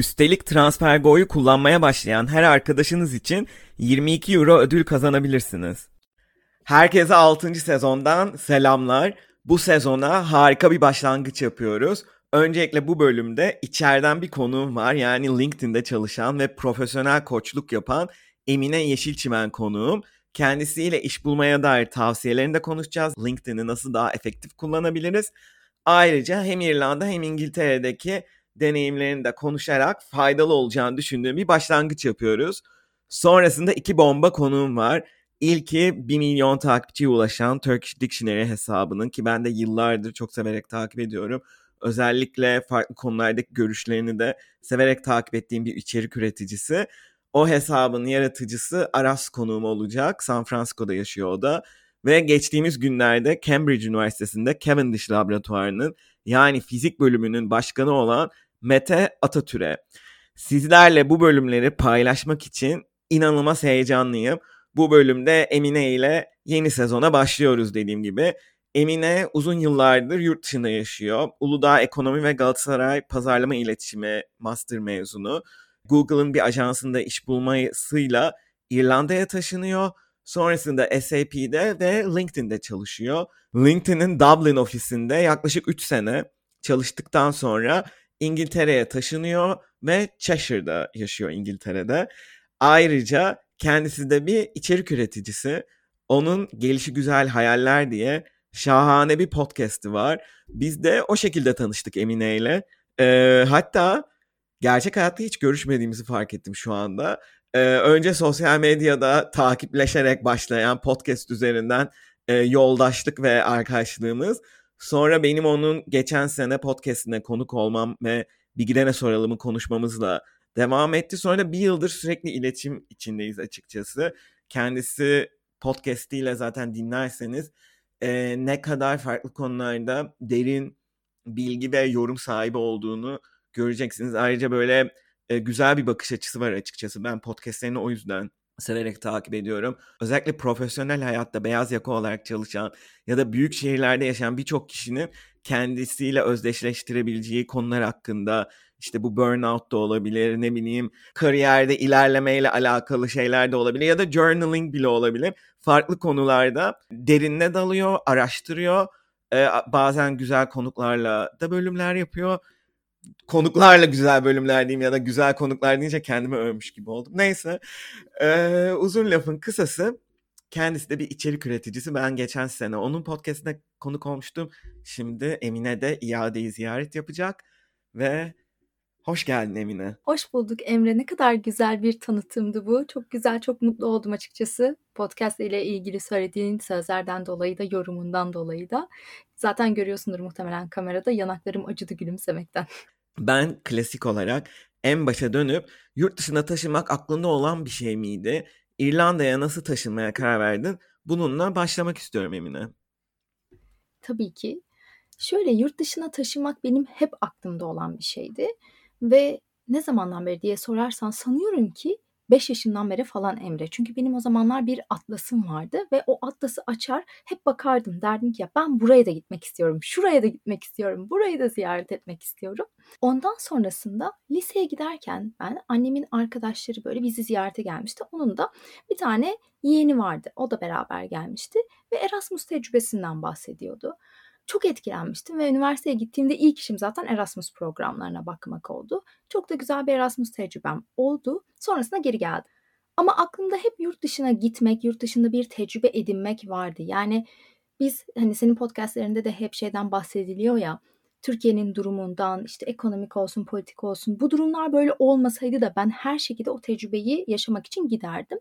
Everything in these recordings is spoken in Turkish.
Üstelik TransferGo'yu kullanmaya başlayan her arkadaşınız için 22 euro ödül kazanabilirsiniz. Herkese 6. sezondan selamlar. Bu sezona harika bir başlangıç yapıyoruz. Öncelikle bu bölümde içeriden bir konuğum var. Yani LinkedIn'de çalışan ve profesyonel koçluk yapan Emine Yeşilçimen konuğum. Kendisiyle iş bulmaya dair tavsiyelerini de konuşacağız. LinkedIn'i nasıl daha efektif kullanabiliriz? Ayrıca hem İrlanda hem İngiltere'deki deneyimlerini de konuşarak faydalı olacağını düşündüğüm bir başlangıç yapıyoruz. Sonrasında iki bomba konuğum var. İlki 1 milyon takipçiye ulaşan Turkish Dictionary hesabının ki ben de yıllardır çok severek takip ediyorum. Özellikle farklı konulardaki görüşlerini de severek takip ettiğim bir içerik üreticisi. O hesabın yaratıcısı Aras konuğum olacak. San Francisco'da yaşıyor o da. Ve geçtiğimiz günlerde Cambridge Üniversitesi'nde Cavendish Laboratuvarı'nın yani fizik bölümünün başkanı olan Mete Atatürk'e. Sizlerle bu bölümleri paylaşmak için inanılmaz heyecanlıyım. Bu bölümde Emine ile yeni sezona başlıyoruz dediğim gibi. Emine uzun yıllardır yurt dışında yaşıyor. Uludağ Ekonomi ve Galatasaray Pazarlama İletişimi Master mezunu. Google'ın bir ajansında iş bulmasıyla İrlanda'ya taşınıyor. Sonrasında SAP'de ve LinkedIn'de çalışıyor. LinkedIn'in Dublin ofisinde yaklaşık 3 sene çalıştıktan sonra İngiltere'ye taşınıyor ve Cheshire'da yaşıyor İngiltere'de. Ayrıca kendisi de bir içerik üreticisi. Onun Gelişi Güzel Hayaller diye şahane bir podcast'i var. Biz de o şekilde tanıştık Emine ile. Ee, hatta gerçek hayatta hiç görüşmediğimizi fark ettim şu anda. Ee, önce sosyal medyada takipleşerek başlayan podcast üzerinden e, yoldaşlık ve arkadaşlığımız. Sonra benim onun geçen sene podcastine konuk olmam ve bir gidene soralımı konuşmamızla devam etti. Sonra bir yıldır sürekli iletişim içindeyiz açıkçası. Kendisi podcastiyle zaten dinlerseniz e, ne kadar farklı konularda derin bilgi ve yorum sahibi olduğunu göreceksiniz. Ayrıca böyle e, güzel bir bakış açısı var açıkçası. Ben podcastlerini o yüzden severek takip ediyorum. Özellikle profesyonel hayatta beyaz yaka olarak çalışan ya da büyük şehirlerde yaşayan birçok kişinin kendisiyle özdeşleştirebileceği konular hakkında işte bu burnout da olabilir ne bileyim kariyerde ilerlemeyle alakalı şeyler de olabilir ya da journaling bile olabilir. Farklı konularda derinine dalıyor, araştırıyor. Ee, bazen güzel konuklarla da bölümler yapıyor konuklarla güzel bölümler diyeyim ya da güzel konuklar deyince kendimi övmüş gibi oldum. Neyse ee, uzun lafın kısası kendisi de bir içerik üreticisi. Ben geçen sene onun podcastine konuk olmuştum. Şimdi Emine de iadeyi ziyaret yapacak ve Hoş geldin Emine. Hoş bulduk Emre. Ne kadar güzel bir tanıtımdı bu. Çok güzel, çok mutlu oldum açıkçası. Podcast ile ilgili söylediğin sözlerden dolayı da, yorumundan dolayı da. Zaten görüyorsundur muhtemelen kamerada yanaklarım acıdı gülümsemekten. Ben klasik olarak en başa dönüp yurt dışına taşınmak aklında olan bir şey miydi? İrlanda'ya nasıl taşınmaya karar verdin? Bununla başlamak istiyorum Emine. Tabii ki. Şöyle yurt dışına taşınmak benim hep aklımda olan bir şeydi. Ve ne zamandan beri diye sorarsan sanıyorum ki 5 yaşından beri falan Emre. Çünkü benim o zamanlar bir atlasım vardı ve o atlası açar hep bakardım. Derdim ki ya ben buraya da gitmek istiyorum, şuraya da gitmek istiyorum, burayı da ziyaret etmek istiyorum. Ondan sonrasında liseye giderken ben annemin arkadaşları böyle bizi ziyarete gelmişti. Onun da bir tane yeğeni vardı. O da beraber gelmişti ve Erasmus tecrübesinden bahsediyordu çok etkilenmiştim ve üniversiteye gittiğimde ilk işim zaten Erasmus programlarına bakmak oldu. Çok da güzel bir Erasmus tecrübem oldu. Sonrasında geri geldim. Ama aklımda hep yurt dışına gitmek, yurt dışında bir tecrübe edinmek vardı. Yani biz hani senin podcastlerinde de hep şeyden bahsediliyor ya. Türkiye'nin durumundan işte ekonomik olsun, politik olsun bu durumlar böyle olmasaydı da ben her şekilde o tecrübeyi yaşamak için giderdim.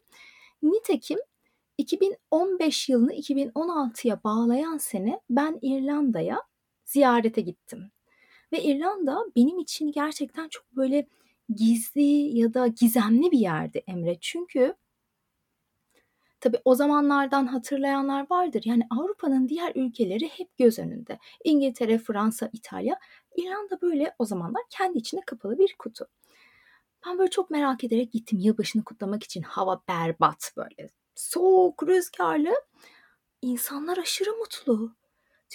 Nitekim 2015 yılını 2016'ya bağlayan sene ben İrlanda'ya ziyarete gittim. Ve İrlanda benim için gerçekten çok böyle gizli ya da gizemli bir yerdi Emre. Çünkü Tabii o zamanlardan hatırlayanlar vardır. Yani Avrupa'nın diğer ülkeleri hep göz önünde. İngiltere, Fransa, İtalya. İrlanda böyle o zamanlar kendi içine kapalı bir kutu. Ben böyle çok merak ederek gittim yılbaşını kutlamak için. Hava berbat böyle. Soğuk, rüzgarlı. İnsanlar aşırı mutlu.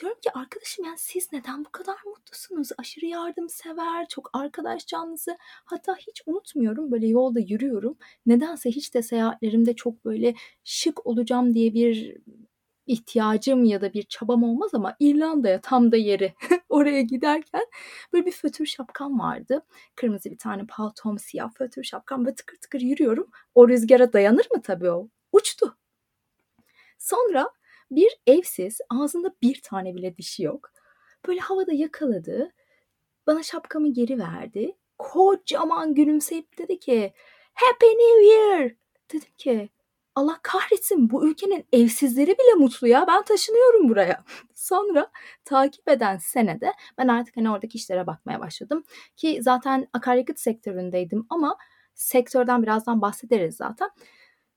Diyorum ki arkadaşım yani siz neden bu kadar mutlusunuz? Aşırı yardımsever, çok arkadaş canlısı. Hatta hiç unutmuyorum böyle yolda yürüyorum. Nedense hiç de seyahatlerimde çok böyle şık olacağım diye bir ihtiyacım ya da bir çabam olmaz ama İrlanda'ya tam da yeri. Oraya giderken böyle bir fötür şapkam vardı. Kırmızı bir tane paltom, siyah fötür şapkam ve tıkır tıkır yürüyorum. O rüzgara dayanır mı tabii o? Uçtu. Sonra bir evsiz, ağzında bir tane bile dişi yok. Böyle havada yakaladı. Bana şapkamı geri verdi. Kocaman gülümseyip dedi ki Happy New Year. Dedim ki Allah kahretsin bu ülkenin evsizleri bile mutlu ya ben taşınıyorum buraya. Sonra takip eden senede ben artık hani oradaki işlere bakmaya başladım. Ki zaten akaryakıt sektöründeydim ama sektörden birazdan bahsederiz zaten.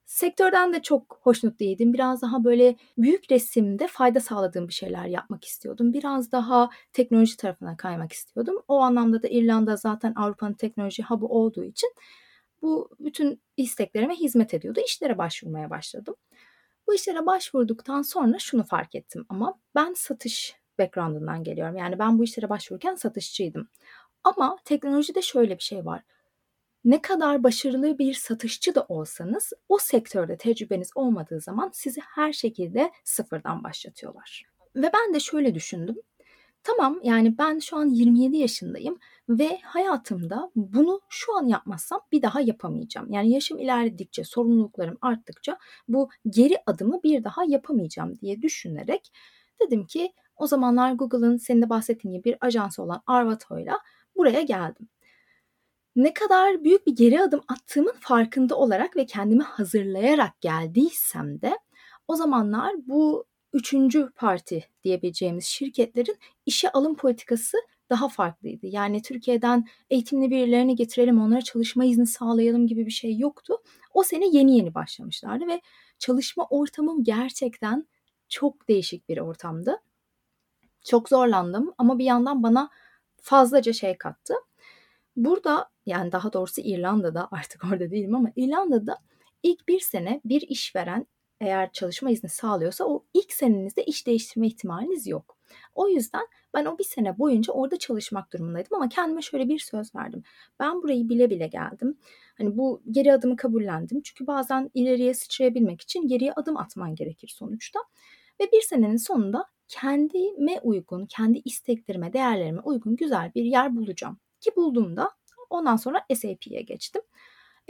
Sektörden de çok hoşnut değildim. Biraz daha böyle büyük resimde fayda sağladığım bir şeyler yapmak istiyordum. Biraz daha teknoloji tarafına kaymak istiyordum. O anlamda da İrlanda zaten Avrupa'nın teknoloji hub'ı olduğu için bu bütün isteklerime hizmet ediyordu. İşlere başvurmaya başladım. Bu işlere başvurduktan sonra şunu fark ettim ama ben satış background'ından geliyorum. Yani ben bu işlere başvururken satışçıydım. Ama teknolojide şöyle bir şey var ne kadar başarılı bir satışçı da olsanız o sektörde tecrübeniz olmadığı zaman sizi her şekilde sıfırdan başlatıyorlar. Ve ben de şöyle düşündüm. Tamam yani ben şu an 27 yaşındayım ve hayatımda bunu şu an yapmazsam bir daha yapamayacağım. Yani yaşım ilerledikçe, sorumluluklarım arttıkça bu geri adımı bir daha yapamayacağım diye düşünerek dedim ki o zamanlar Google'ın senin de bahsettiğin gibi bir ajansı olan Arvato'yla buraya geldim ne kadar büyük bir geri adım attığımın farkında olarak ve kendimi hazırlayarak geldiysem de o zamanlar bu üçüncü parti diyebileceğimiz şirketlerin işe alım politikası daha farklıydı. Yani Türkiye'den eğitimli birilerini getirelim, onlara çalışma izni sağlayalım gibi bir şey yoktu. O sene yeni yeni başlamışlardı ve çalışma ortamım gerçekten çok değişik bir ortamdı. Çok zorlandım ama bir yandan bana fazlaca şey kattı. Burada yani daha doğrusu İrlanda'da artık orada değilim ama İrlanda'da ilk bir sene bir işveren eğer çalışma izni sağlıyorsa o ilk senenizde iş değiştirme ihtimaliniz yok. O yüzden ben o bir sene boyunca orada çalışmak durumundaydım ama kendime şöyle bir söz verdim. Ben burayı bile bile geldim. Hani bu geri adımı kabullendim. Çünkü bazen ileriye sıçrayabilmek için geriye adım atman gerekir sonuçta. Ve bir senenin sonunda kendime uygun, kendi isteklerime, değerlerime uygun güzel bir yer bulacağım. Ki bulduğumda ondan sonra SAP'ye geçtim.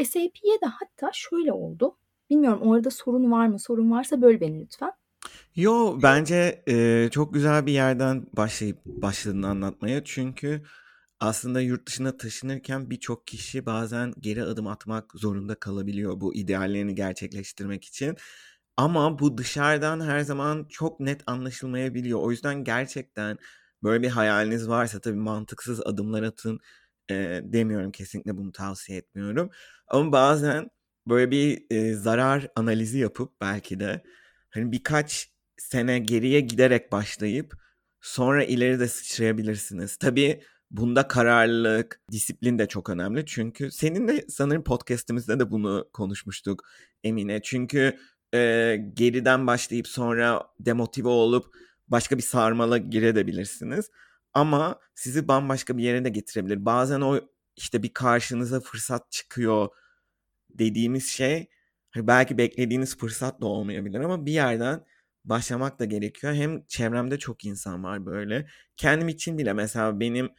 SAP'ye de hatta şöyle oldu. Bilmiyorum orada sorun var mı? Sorun varsa böl beni lütfen. Yo bence e, çok güzel bir yerden başlayıp başladın anlatmaya. Çünkü aslında yurt dışına taşınırken birçok kişi bazen geri adım atmak zorunda kalabiliyor bu ideallerini gerçekleştirmek için. Ama bu dışarıdan her zaman çok net anlaşılmayabiliyor. O yüzden gerçekten böyle bir hayaliniz varsa tabii mantıksız adımlar atın e, demiyorum kesinlikle bunu tavsiye etmiyorum. Ama bazen böyle bir e, zarar analizi yapıp belki de hani birkaç sene geriye giderek başlayıp sonra ileride sıçrayabilirsiniz. Tabii bunda kararlılık, disiplin de çok önemli. Çünkü senin de sanırım podcast'imizde de bunu konuşmuştuk Emine. Çünkü e, geriden başlayıp sonra demotive olup başka bir sarmala girebilirsiniz ama sizi bambaşka bir yere de getirebilir. Bazen o işte bir karşınıza fırsat çıkıyor dediğimiz şey hani belki beklediğiniz fırsat da olmayabilir ama bir yerden başlamak da gerekiyor. Hem çevremde çok insan var böyle. Kendim için bile mesela benim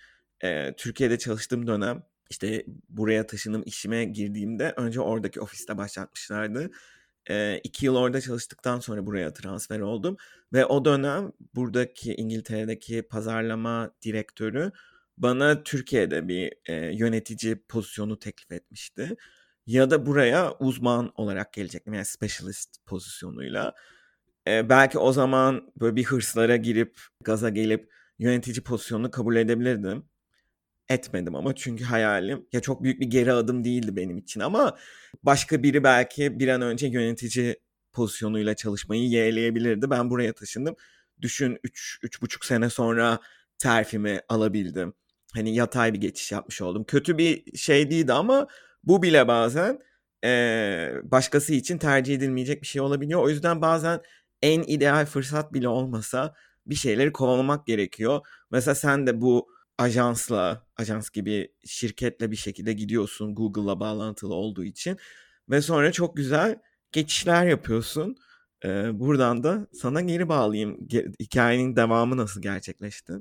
e, Türkiye'de çalıştığım dönem işte buraya taşındım işime girdiğimde önce oradaki ofiste başlatmışlardı e, iki yıl orada çalıştıktan sonra buraya transfer oldum. Ve o dönem buradaki İngiltere'deki pazarlama direktörü bana Türkiye'de bir e, yönetici pozisyonu teklif etmişti. Ya da buraya uzman olarak gelecektim yani specialist pozisyonuyla. E, belki o zaman böyle bir hırslara girip gaza gelip yönetici pozisyonunu kabul edebilirdim etmedim ama çünkü hayalim ya çok büyük bir geri adım değildi benim için ama başka biri belki bir an önce yönetici pozisyonuyla çalışmayı yeğleyebilirdi. Ben buraya taşındım. Düşün 3 3,5 sene sonra terfimi alabildim. Hani yatay bir geçiş yapmış oldum. Kötü bir şey değildi ama bu bile bazen e, başkası için tercih edilmeyecek bir şey olabiliyor. O yüzden bazen en ideal fırsat bile olmasa bir şeyleri kovalamak gerekiyor. Mesela sen de bu ajansla, ajans gibi şirketle bir şekilde gidiyorsun Google'la bağlantılı olduğu için ve sonra çok güzel geçişler yapıyorsun. Ee, buradan da sana geri bağlayayım. Ge- hikayenin devamı nasıl gerçekleşti?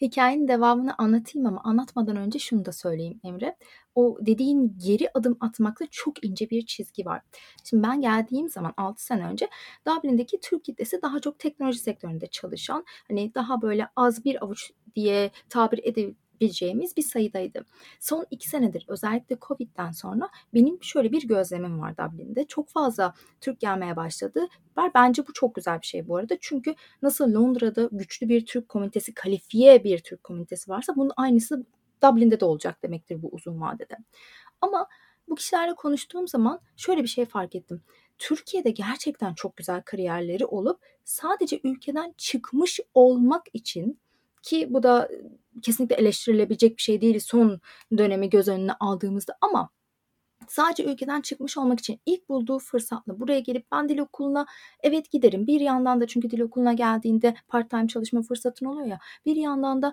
Hikayenin devamını anlatayım ama anlatmadan önce şunu da söyleyeyim Emre. O dediğin geri adım atmakta çok ince bir çizgi var. Şimdi ben geldiğim zaman 6 sene önce Dublin'deki Türk kitlesi daha çok teknoloji sektöründe çalışan, hani daha böyle az bir avuç diye tabir edebileceğimiz bir sayıdaydı. Son iki senedir özellikle Covid'den sonra benim şöyle bir gözlemim var Dublin'de. Çok fazla Türk gelmeye başladı. Bence bu çok güzel bir şey bu arada. Çünkü nasıl Londra'da güçlü bir Türk komünitesi, kalifiye bir Türk komünitesi varsa bunun aynısı Dublin'de de olacak demektir bu uzun vadede. Ama bu kişilerle konuştuğum zaman şöyle bir şey fark ettim. Türkiye'de gerçekten çok güzel kariyerleri olup sadece ülkeden çıkmış olmak için ki bu da kesinlikle eleştirilebilecek bir şey değil son dönemi göz önüne aldığımızda ama sadece ülkeden çıkmış olmak için ilk bulduğu fırsatla buraya gelip ben dil okuluna evet giderim. Bir yandan da çünkü dil okuluna geldiğinde part time çalışma fırsatın oluyor ya. Bir yandan da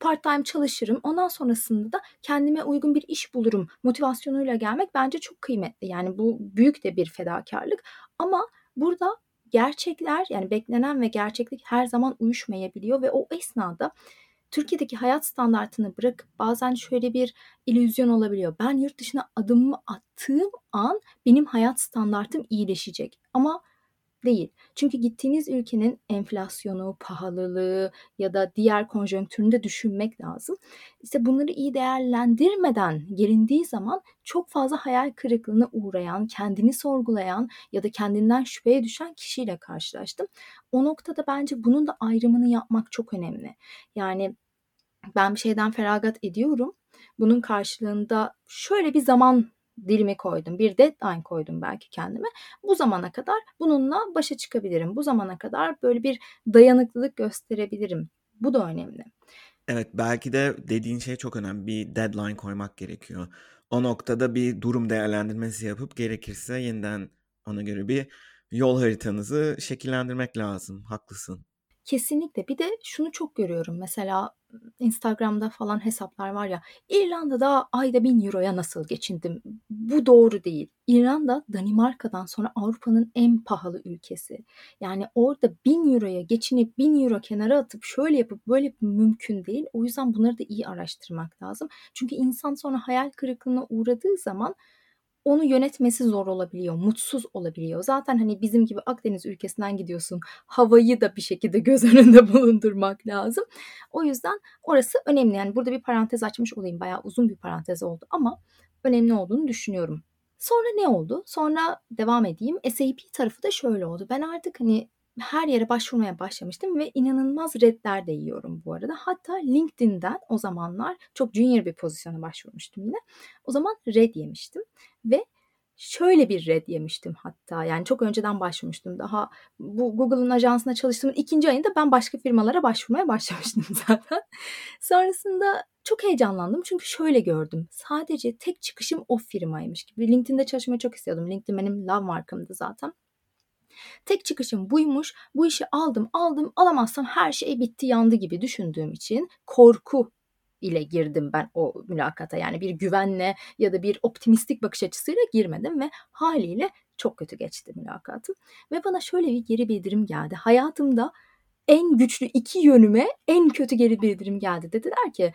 part time çalışırım. Ondan sonrasında da kendime uygun bir iş bulurum motivasyonuyla gelmek bence çok kıymetli. Yani bu büyük de bir fedakarlık. Ama burada gerçekler yani beklenen ve gerçeklik her zaman uyuşmayabiliyor ve o esnada Türkiye'deki hayat standartını bırakıp bazen şöyle bir illüzyon olabiliyor. Ben yurt dışına adımımı attığım an benim hayat standartım iyileşecek. Ama değil. Çünkü gittiğiniz ülkenin enflasyonu, pahalılığı ya da diğer konjonktürünü de düşünmek lazım. İşte bunları iyi değerlendirmeden gelindiği zaman çok fazla hayal kırıklığına uğrayan, kendini sorgulayan ya da kendinden şüpheye düşen kişiyle karşılaştım. O noktada bence bunun da ayrımını yapmak çok önemli. Yani ben bir şeyden feragat ediyorum. Bunun karşılığında şöyle bir zaman dilimi koydum. Bir deadline koydum belki kendime. Bu zamana kadar bununla başa çıkabilirim. Bu zamana kadar böyle bir dayanıklılık gösterebilirim. Bu da önemli. Evet belki de dediğin şey çok önemli. Bir deadline koymak gerekiyor. O noktada bir durum değerlendirmesi yapıp gerekirse yeniden ona göre bir yol haritanızı şekillendirmek lazım. Haklısın. Kesinlikle. Bir de şunu çok görüyorum. Mesela Instagram'da falan hesaplar var ya. İrlanda'da ayda 1000 euroya nasıl geçindim? Bu doğru değil. İrlanda Danimarka'dan sonra Avrupa'nın en pahalı ülkesi. Yani orada 1000 euroya geçinip 1000 euro kenara atıp şöyle yapıp böyle mümkün değil. O yüzden bunları da iyi araştırmak lazım. Çünkü insan sonra hayal kırıklığına uğradığı zaman onu yönetmesi zor olabiliyor, mutsuz olabiliyor. Zaten hani bizim gibi Akdeniz ülkesinden gidiyorsun. Havayı da bir şekilde göz önünde bulundurmak lazım. O yüzden orası önemli. Yani burada bir parantez açmış olayım. Bayağı uzun bir parantez oldu ama önemli olduğunu düşünüyorum. Sonra ne oldu? Sonra devam edeyim. SAP tarafı da şöyle oldu. Ben artık hani her yere başvurmaya başlamıştım ve inanılmaz redler de yiyorum bu arada. Hatta LinkedIn'den o zamanlar çok junior bir pozisyona başvurmuştum yine. O zaman red yemiştim ve şöyle bir red yemiştim hatta. Yani çok önceden başvurmuştum. Daha bu Google'ın ajansında çalıştığım ikinci ayında ben başka firmalara başvurmaya başlamıştım zaten. Sonrasında çok heyecanlandım çünkü şöyle gördüm. Sadece tek çıkışım o firmaymış gibi. LinkedIn'de çalışmayı çok istiyordum. LinkedIn benim love markamdı zaten. Tek çıkışım buymuş. Bu işi aldım aldım alamazsam her şey bitti yandı gibi düşündüğüm için korku ile girdim ben o mülakata. Yani bir güvenle ya da bir optimistik bakış açısıyla girmedim ve haliyle çok kötü geçti mülakatım. Ve bana şöyle bir geri bildirim geldi. Hayatımda en güçlü iki yönüme en kötü geri bildirim geldi. Dediler ki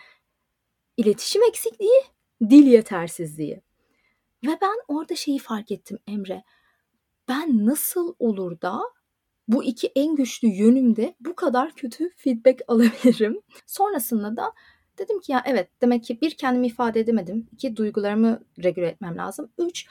iletişim eksikliği, dil yetersizliği. Ve ben orada şeyi fark ettim Emre ben nasıl olur da bu iki en güçlü yönümde bu kadar kötü feedback alabilirim. Sonrasında da dedim ki ya evet demek ki bir kendimi ifade edemedim. İki duygularımı regüle etmem lazım. Üç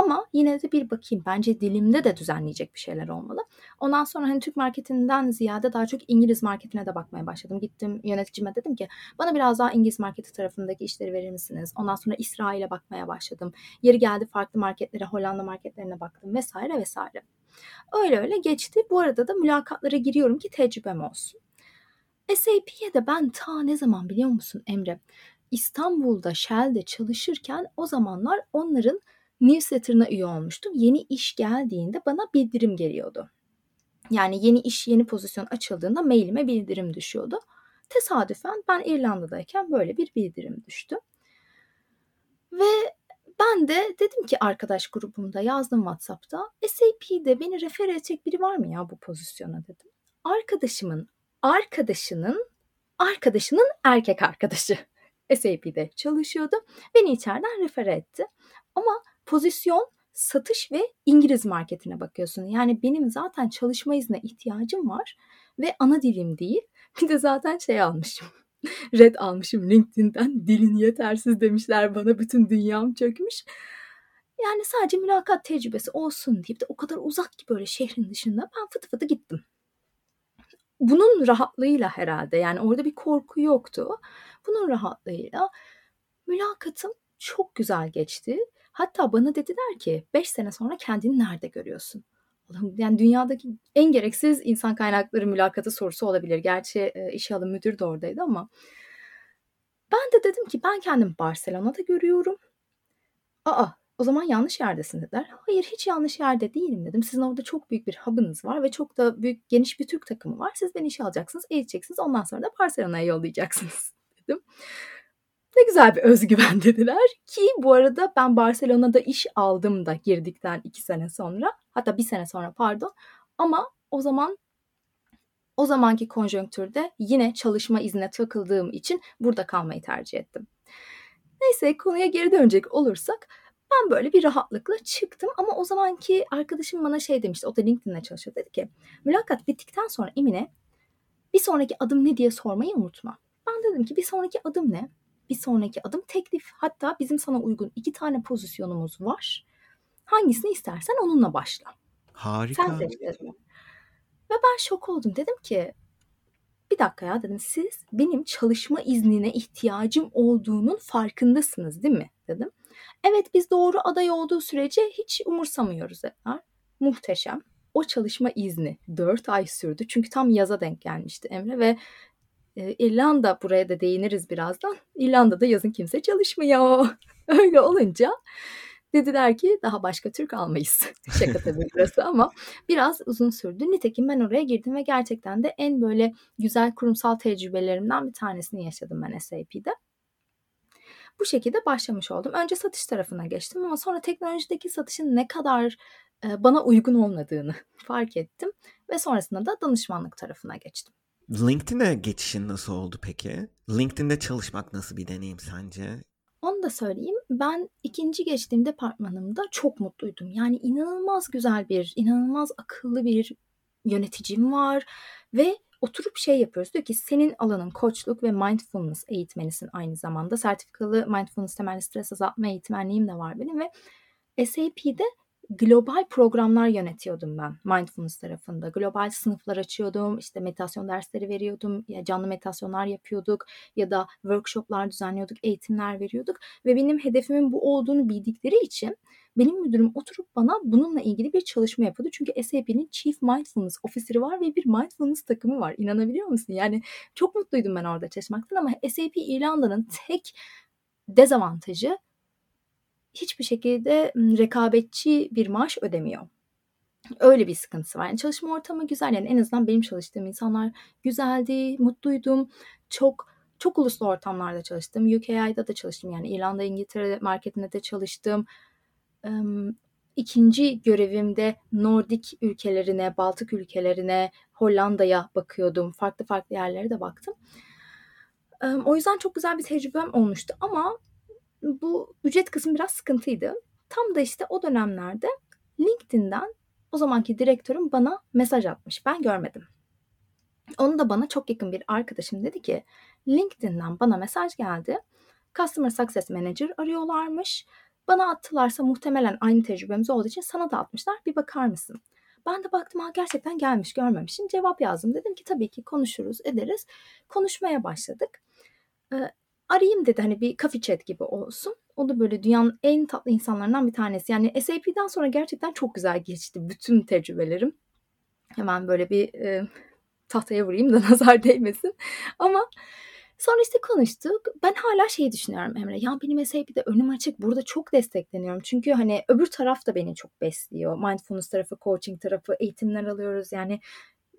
Ama yine de bir bakayım bence dilimde de düzenleyecek bir şeyler olmalı. Ondan sonra hani Türk marketinden ziyade daha çok İngiliz marketine de bakmaya başladım. Gittim yöneticime dedim ki bana biraz daha İngiliz marketi tarafındaki işleri verir misiniz? Ondan sonra İsrail'e bakmaya başladım. Yeri geldi farklı marketlere, Hollanda marketlerine baktım vesaire vesaire. Öyle öyle geçti. Bu arada da mülakatlara giriyorum ki tecrübem olsun. SAP'ye de ben ta ne zaman biliyor musun Emre? İstanbul'da Shell'de çalışırken o zamanlar onların newsletter'ına üye olmuştum. Yeni iş geldiğinde bana bildirim geliyordu. Yani yeni iş, yeni pozisyon açıldığında mailime bildirim düşüyordu. Tesadüfen ben İrlanda'dayken böyle bir bildirim düştü. Ve ben de dedim ki arkadaş grubumda yazdım WhatsApp'ta SAP'de beni refer edecek biri var mı ya bu pozisyona dedim. Arkadaşımın arkadaşının arkadaşının erkek arkadaşı SAP'de çalışıyordu. Beni içeriden refer etti. Ama pozisyon satış ve İngiliz marketine bakıyorsun. Yani benim zaten çalışma iznine ihtiyacım var ve ana dilim değil. Bir de zaten şey almışım. Red almışım LinkedIn'den. Dilin yetersiz demişler bana. Bütün dünyam çökmüş. Yani sadece mülakat tecrübesi olsun deyip de o kadar uzak ki böyle şehrin dışında ben fıtı fıtı gittim. Bunun rahatlığıyla herhalde yani orada bir korku yoktu. Bunun rahatlığıyla mülakatım çok güzel geçti. Hatta bana dediler ki 5 sene sonra kendini nerede görüyorsun? Yani dünyadaki en gereksiz insan kaynakları mülakatı sorusu olabilir. Gerçi e, işe alım müdür de oradaydı ama ben de dedim ki ben kendimi Barcelona'da görüyorum. Aa o zaman yanlış yerdesin dediler. Hayır hiç yanlış yerde değilim dedim. Sizin orada çok büyük bir hub'ınız var ve çok da büyük geniş bir Türk takımı var. Siz beni işe alacaksınız, eğiteceksiniz. Ondan sonra da Barcelona'ya yollayacaksınız dedim. Ne güzel bir özgüven dediler ki bu arada ben Barcelona'da iş aldım da girdikten iki sene sonra hatta bir sene sonra pardon ama o zaman o zamanki konjonktürde yine çalışma iznine takıldığım için burada kalmayı tercih ettim. Neyse konuya geri dönecek olursak ben böyle bir rahatlıkla çıktım ama o zamanki arkadaşım bana şey demişti. O da LinkedIn'de çalışıyor. Dedi ki mülakat bittikten sonra Emine bir sonraki adım ne diye sormayı unutma. Ben dedim ki bir sonraki adım ne? Bir sonraki adım teklif. Hatta bizim sana uygun iki tane pozisyonumuz var. Hangisini istersen onunla başla. Harika. Sen seç dedim. Ve ben şok oldum. Dedim ki bir dakika ya dedim siz benim çalışma iznine ihtiyacım olduğunun farkındasınız değil mi dedim. Evet biz doğru aday olduğu sürece hiç umursamıyoruz dediler. Muhteşem. O çalışma izni 4 ay sürdü. Çünkü tam yaza denk gelmişti Emre ve İrlanda buraya da değiniriz birazdan. İrlanda'da yazın kimse çalışmıyor. Öyle olunca dediler ki daha başka Türk almayız. Şaka tabii burası ama biraz uzun sürdü. Nitekim ben oraya girdim ve gerçekten de en böyle güzel kurumsal tecrübelerimden bir tanesini yaşadım ben SAP'de. Bu şekilde başlamış oldum. Önce satış tarafına geçtim ama sonra teknolojideki satışın ne kadar bana uygun olmadığını fark ettim ve sonrasında da danışmanlık tarafına geçtim. LinkedIn'e geçişin nasıl oldu peki? LinkedIn'de çalışmak nasıl bir deneyim sence? Onu da söyleyeyim. Ben ikinci geçtiğim departmanımda çok mutluydum. Yani inanılmaz güzel bir, inanılmaz akıllı bir yöneticim var ve oturup şey yapıyoruz. Diyor ki senin alanın koçluk ve mindfulness eğitmenisin aynı zamanda. Sertifikalı mindfulness temelli stres azaltma eğitmenliğim de var benim ve SAP'de global programlar yönetiyordum ben mindfulness tarafında. Global sınıflar açıyordum, işte meditasyon dersleri veriyordum, ya canlı meditasyonlar yapıyorduk ya da workshoplar düzenliyorduk, eğitimler veriyorduk ve benim hedefimin bu olduğunu bildikleri için benim müdürüm oturup bana bununla ilgili bir çalışma yapıyordu. Çünkü SAP'nin Chief Mindfulness Officer'ı var ve bir mindfulness takımı var. İnanabiliyor musun? Yani çok mutluydum ben orada çalışmaktan ama SAP İrlanda'nın tek dezavantajı hiçbir şekilde rekabetçi bir maaş ödemiyor. Öyle bir sıkıntısı var. Yani çalışma ortamı güzel. Yani en azından benim çalıştığım insanlar güzeldi, mutluydum. Çok çok uluslu ortamlarda çalıştım. UKI'da da çalıştım. Yani İrlanda, İngiltere marketinde de çalıştım. İkinci görevimde Nordik ülkelerine, Baltık ülkelerine, Hollanda'ya bakıyordum. Farklı farklı yerlere de baktım. O yüzden çok güzel bir tecrübem olmuştu ama bu ücret kısmı biraz sıkıntıydı. Tam da işte o dönemlerde LinkedIn'den o zamanki direktörüm bana mesaj atmış. Ben görmedim. Onu da bana çok yakın bir arkadaşım dedi ki LinkedIn'den bana mesaj geldi. Customer Success Manager arıyorlarmış. Bana attılarsa muhtemelen aynı tecrübemiz olduğu için sana da atmışlar. Bir bakar mısın? Ben de baktım ha gerçekten gelmiş görmemişim. Cevap yazdım. Dedim ki tabii ki konuşuruz ederiz. Konuşmaya başladık. Ee, arayayım dedi hani bir coffee chat gibi olsun. O da böyle dünyanın en tatlı insanlarından bir tanesi. Yani SAP'den sonra gerçekten çok güzel geçti bütün tecrübelerim. Hemen böyle bir e, tahtaya vurayım da nazar değmesin. Ama sonra işte konuştuk. Ben hala şeyi düşünüyorum Emre. Ya benim SAP'de önüm açık. Burada çok destekleniyorum. Çünkü hani öbür taraf da beni çok besliyor. Mindfulness tarafı, coaching tarafı, eğitimler alıyoruz. Yani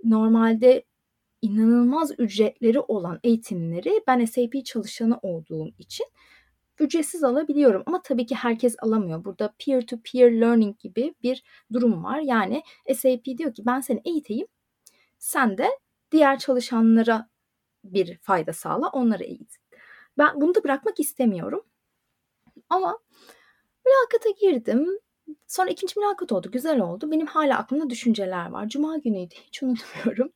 normalde inanılmaz ücretleri olan eğitimleri ben SAP çalışanı olduğum için ücretsiz alabiliyorum. Ama tabii ki herkes alamıyor. Burada peer to peer learning gibi bir durum var. Yani SAP diyor ki ben seni eğiteyim. Sen de diğer çalışanlara bir fayda sağla, onları eğit. Ben bunu da bırakmak istemiyorum. Ama mülakata girdim. Sonra ikinci mülakat oldu. Güzel oldu. Benim hala aklımda düşünceler var. Cuma günüydü. Hiç unutmuyorum.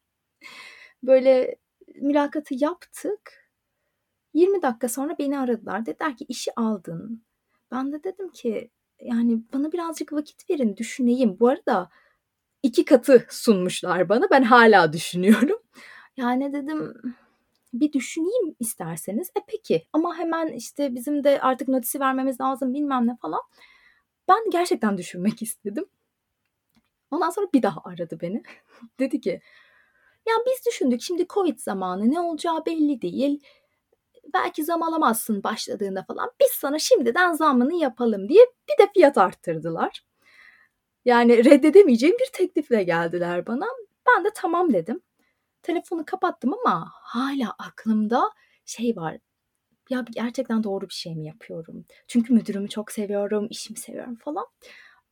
Böyle mülakatı yaptık. 20 dakika sonra beni aradılar. Dediler ki işi aldın. Ben de dedim ki yani bana birazcık vakit verin düşüneyim. Bu arada iki katı sunmuşlar bana. Ben hala düşünüyorum. Yani dedim bir düşüneyim isterseniz. E peki ama hemen işte bizim de artık notisi vermemiz lazım bilmem ne falan. Ben gerçekten düşünmek istedim. Ondan sonra bir daha aradı beni. Dedi ki ya biz düşündük şimdi Covid zamanı ne olacağı belli değil. Belki zam alamazsın başladığında falan. Biz sana şimdiden zamını yapalım diye bir de fiyat arttırdılar. Yani reddedemeyeceğim bir teklifle geldiler bana. Ben de tamam dedim. Telefonu kapattım ama hala aklımda şey var. Ya gerçekten doğru bir şey mi yapıyorum? Çünkü müdürümü çok seviyorum, işimi seviyorum falan.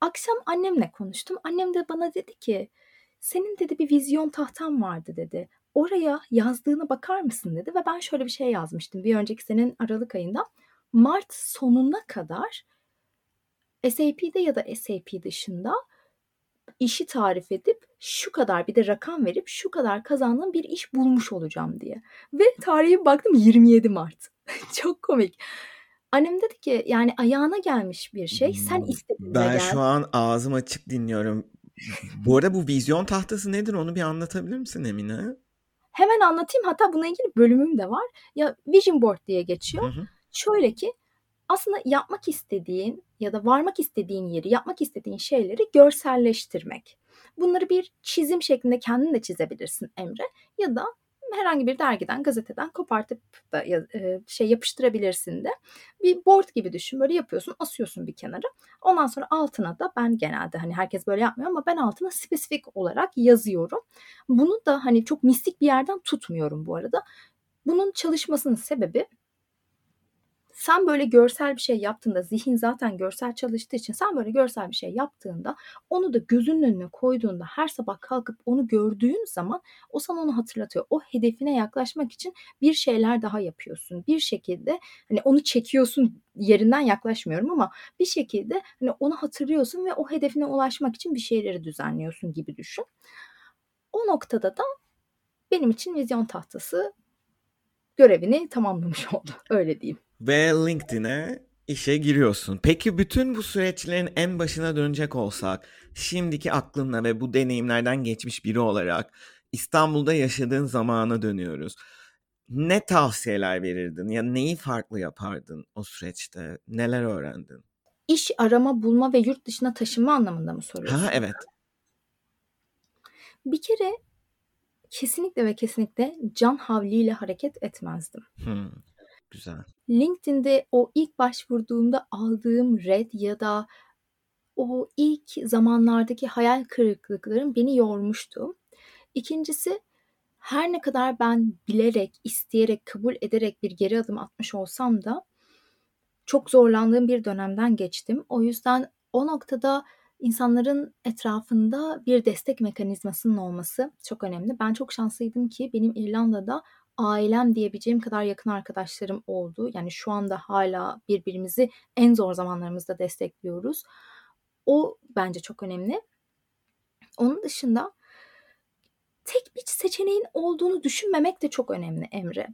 Akşam annemle konuştum. Annem de bana dedi ki senin dedi bir vizyon tahtan vardı dedi. Oraya yazdığına bakar mısın dedi ve ben şöyle bir şey yazmıştım bir önceki senin Aralık ayında. Mart sonuna kadar SAP'de ya da SAP dışında işi tarif edip şu kadar bir de rakam verip şu kadar kazandığım bir iş bulmuş olacağım diye. Ve tarihe baktım 27 Mart. Çok komik. Annem dedi ki yani ayağına gelmiş bir şey sen istedin Ben gel. şu an ağzım açık dinliyorum. Bu arada bu vizyon tahtası nedir onu bir anlatabilir misin Emine? Hemen anlatayım hatta bununla ilgili bölümüm de var. Ya Vision Board diye geçiyor. Hı hı. Şöyle ki aslında yapmak istediğin ya da varmak istediğin yeri, yapmak istediğin şeyleri görselleştirmek. Bunları bir çizim şeklinde kendin de çizebilirsin Emre ya da herhangi bir dergiden, gazeteden kopartıp da e, şey yapıştırabilirsin de. Bir board gibi düşün. Böyle yapıyorsun, asıyorsun bir kenara. Ondan sonra altına da ben genelde hani herkes böyle yapmıyor ama ben altına spesifik olarak yazıyorum. Bunu da hani çok mistik bir yerden tutmuyorum bu arada. Bunun çalışmasının sebebi sen böyle görsel bir şey yaptığında zihin zaten görsel çalıştığı için sen böyle görsel bir şey yaptığında onu da gözünün önüne koyduğunda her sabah kalkıp onu gördüğün zaman o sana onu hatırlatıyor. O hedefine yaklaşmak için bir şeyler daha yapıyorsun. Bir şekilde hani onu çekiyorsun yerinden yaklaşmıyorum ama bir şekilde hani onu hatırlıyorsun ve o hedefine ulaşmak için bir şeyleri düzenliyorsun gibi düşün. O noktada da benim için vizyon tahtası görevini tamamlamış oldu. Öyle diyeyim. Ve LinkedIn'e işe giriyorsun. Peki bütün bu süreçlerin en başına dönecek olsak, şimdiki aklınla ve bu deneyimlerden geçmiş biri olarak İstanbul'da yaşadığın zamana dönüyoruz. Ne tavsiyeler verirdin? Ya neyi farklı yapardın o süreçte? Neler öğrendin? İş arama, bulma ve yurt dışına taşınma anlamında mı soruyorsun? Ha evet. Bir kere kesinlikle ve kesinlikle can havliyle hareket etmezdim. Hmm, güzel. LinkedIn'de o ilk başvurduğumda aldığım red ya da o ilk zamanlardaki hayal kırıklıklarım beni yormuştu. İkincisi her ne kadar ben bilerek, isteyerek, kabul ederek bir geri adım atmış olsam da çok zorlandığım bir dönemden geçtim. O yüzden o noktada insanların etrafında bir destek mekanizmasının olması çok önemli. Ben çok şanslıydım ki benim İrlanda'da ailem diyebileceğim kadar yakın arkadaşlarım oldu. Yani şu anda hala birbirimizi en zor zamanlarımızda destekliyoruz. O bence çok önemli. Onun dışında tek bir seçeneğin olduğunu düşünmemek de çok önemli Emre.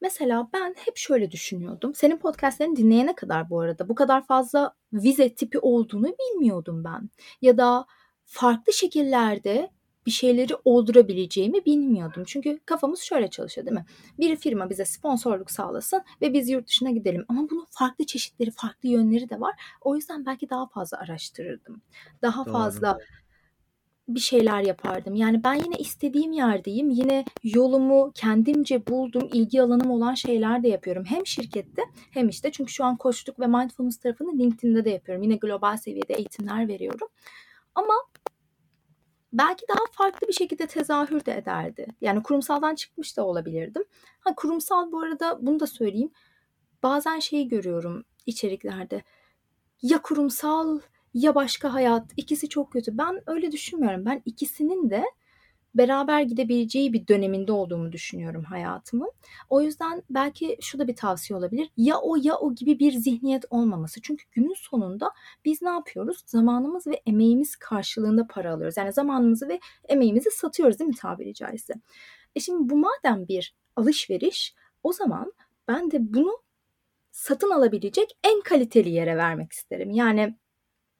Mesela ben hep şöyle düşünüyordum. Senin podcastlerini dinleyene kadar bu arada bu kadar fazla vize tipi olduğunu bilmiyordum ben. Ya da farklı şekillerde bir şeyleri oldurabileceğimi bilmiyordum. Çünkü kafamız şöyle çalışıyor değil mi? Bir firma bize sponsorluk sağlasın ve biz yurt dışına gidelim. Ama bunun farklı çeşitleri, farklı yönleri de var. O yüzden belki daha fazla araştırırdım. Daha Doğru. fazla bir şeyler yapardım. Yani ben yine istediğim yerdeyim. Yine yolumu kendimce buldum. ilgi alanım olan şeyler de yapıyorum. Hem şirkette hem işte çünkü şu an koçluk ve mindfulness tarafını LinkedIn'de de yapıyorum. Yine global seviyede eğitimler veriyorum. Ama belki daha farklı bir şekilde tezahür de ederdi. Yani kurumsaldan çıkmış da olabilirdim. Ha kurumsal bu arada bunu da söyleyeyim. Bazen şeyi görüyorum içeriklerde. Ya kurumsal ya başka hayat ikisi çok kötü. Ben öyle düşünmüyorum. Ben ikisinin de beraber gidebileceği bir döneminde olduğumu düşünüyorum hayatımın. O yüzden belki şu da bir tavsiye olabilir. Ya o ya o gibi bir zihniyet olmaması. Çünkü günün sonunda biz ne yapıyoruz? Zamanımız ve emeğimiz karşılığında para alıyoruz. Yani zamanımızı ve emeğimizi satıyoruz değil mi tabiri caizse? E şimdi bu madem bir alışveriş o zaman ben de bunu satın alabilecek en kaliteli yere vermek isterim. Yani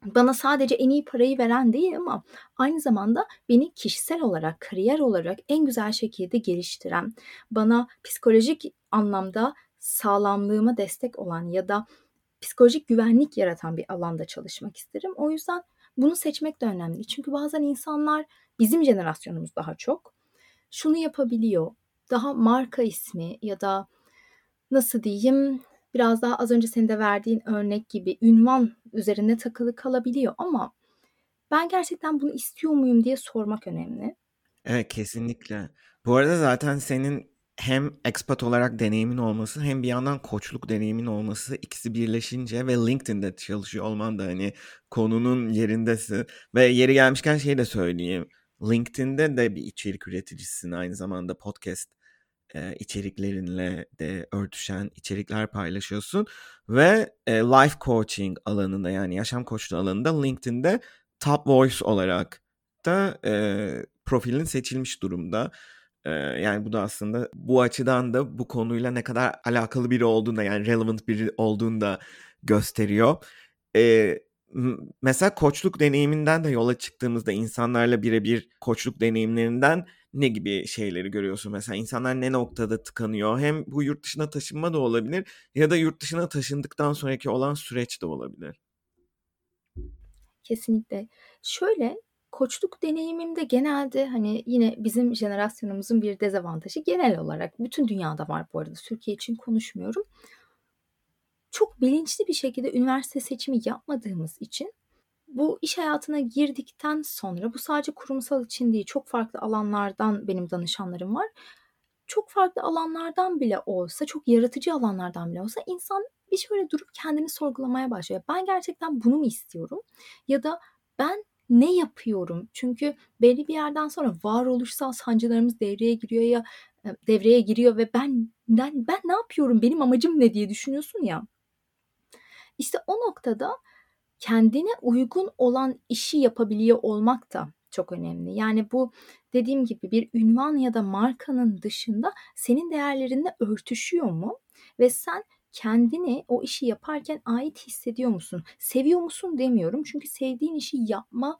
bana sadece en iyi parayı veren değil ama aynı zamanda beni kişisel olarak, kariyer olarak en güzel şekilde geliştiren, bana psikolojik anlamda sağlamlığıma destek olan ya da psikolojik güvenlik yaratan bir alanda çalışmak isterim. O yüzden bunu seçmek de önemli. Çünkü bazen insanlar bizim jenerasyonumuz daha çok şunu yapabiliyor. Daha marka ismi ya da nasıl diyeyim biraz daha az önce senin de verdiğin örnek gibi ünvan üzerine takılı kalabiliyor ama ben gerçekten bunu istiyor muyum diye sormak önemli. Evet kesinlikle. Bu arada zaten senin hem expat olarak deneyimin olması hem bir yandan koçluk deneyimin olması ikisi birleşince ve LinkedIn'de çalışıyor olman da hani konunun yerindesin. Ve yeri gelmişken şey de söyleyeyim. LinkedIn'de de bir içerik üreticisisin aynı zamanda podcast e, içeriklerinle de örtüşen içerikler paylaşıyorsun ve e, life coaching alanında yani yaşam koçluğu alanında LinkedIn'de top voice olarak da e, profilin seçilmiş durumda. Yani bu da aslında bu açıdan da bu konuyla ne kadar alakalı biri olduğunu yani relevant biri olduğunu da gösteriyor. E, mesela koçluk deneyiminden de yola çıktığımızda insanlarla birebir koçluk deneyimlerinden ne gibi şeyleri görüyorsun? Mesela insanlar ne noktada tıkanıyor? Hem bu yurt dışına taşınma da olabilir ya da yurt dışına taşındıktan sonraki olan süreç de olabilir. Kesinlikle. Şöyle koçluk deneyimimde genelde hani yine bizim jenerasyonumuzun bir dezavantajı genel olarak bütün dünyada var bu arada Türkiye için konuşmuyorum. Çok bilinçli bir şekilde üniversite seçimi yapmadığımız için bu iş hayatına girdikten sonra bu sadece kurumsal için değil çok farklı alanlardan benim danışanlarım var. Çok farklı alanlardan bile olsa, çok yaratıcı alanlardan bile olsa insan bir şöyle durup kendini sorgulamaya başlıyor. Ben gerçekten bunu mu istiyorum? Ya da ben ne yapıyorum? Çünkü belli bir yerden sonra varoluşsal sancılarımız devreye giriyor ya e, devreye giriyor ve ben ben, ben ne yapıyorum? Benim amacım ne diye düşünüyorsun ya. İşte o noktada kendine uygun olan işi yapabiliyor olmak da çok önemli. Yani bu dediğim gibi bir ünvan ya da markanın dışında senin değerlerinle örtüşüyor mu? Ve sen kendini o işi yaparken ait hissediyor musun? Seviyor musun demiyorum. Çünkü sevdiğin işi yapma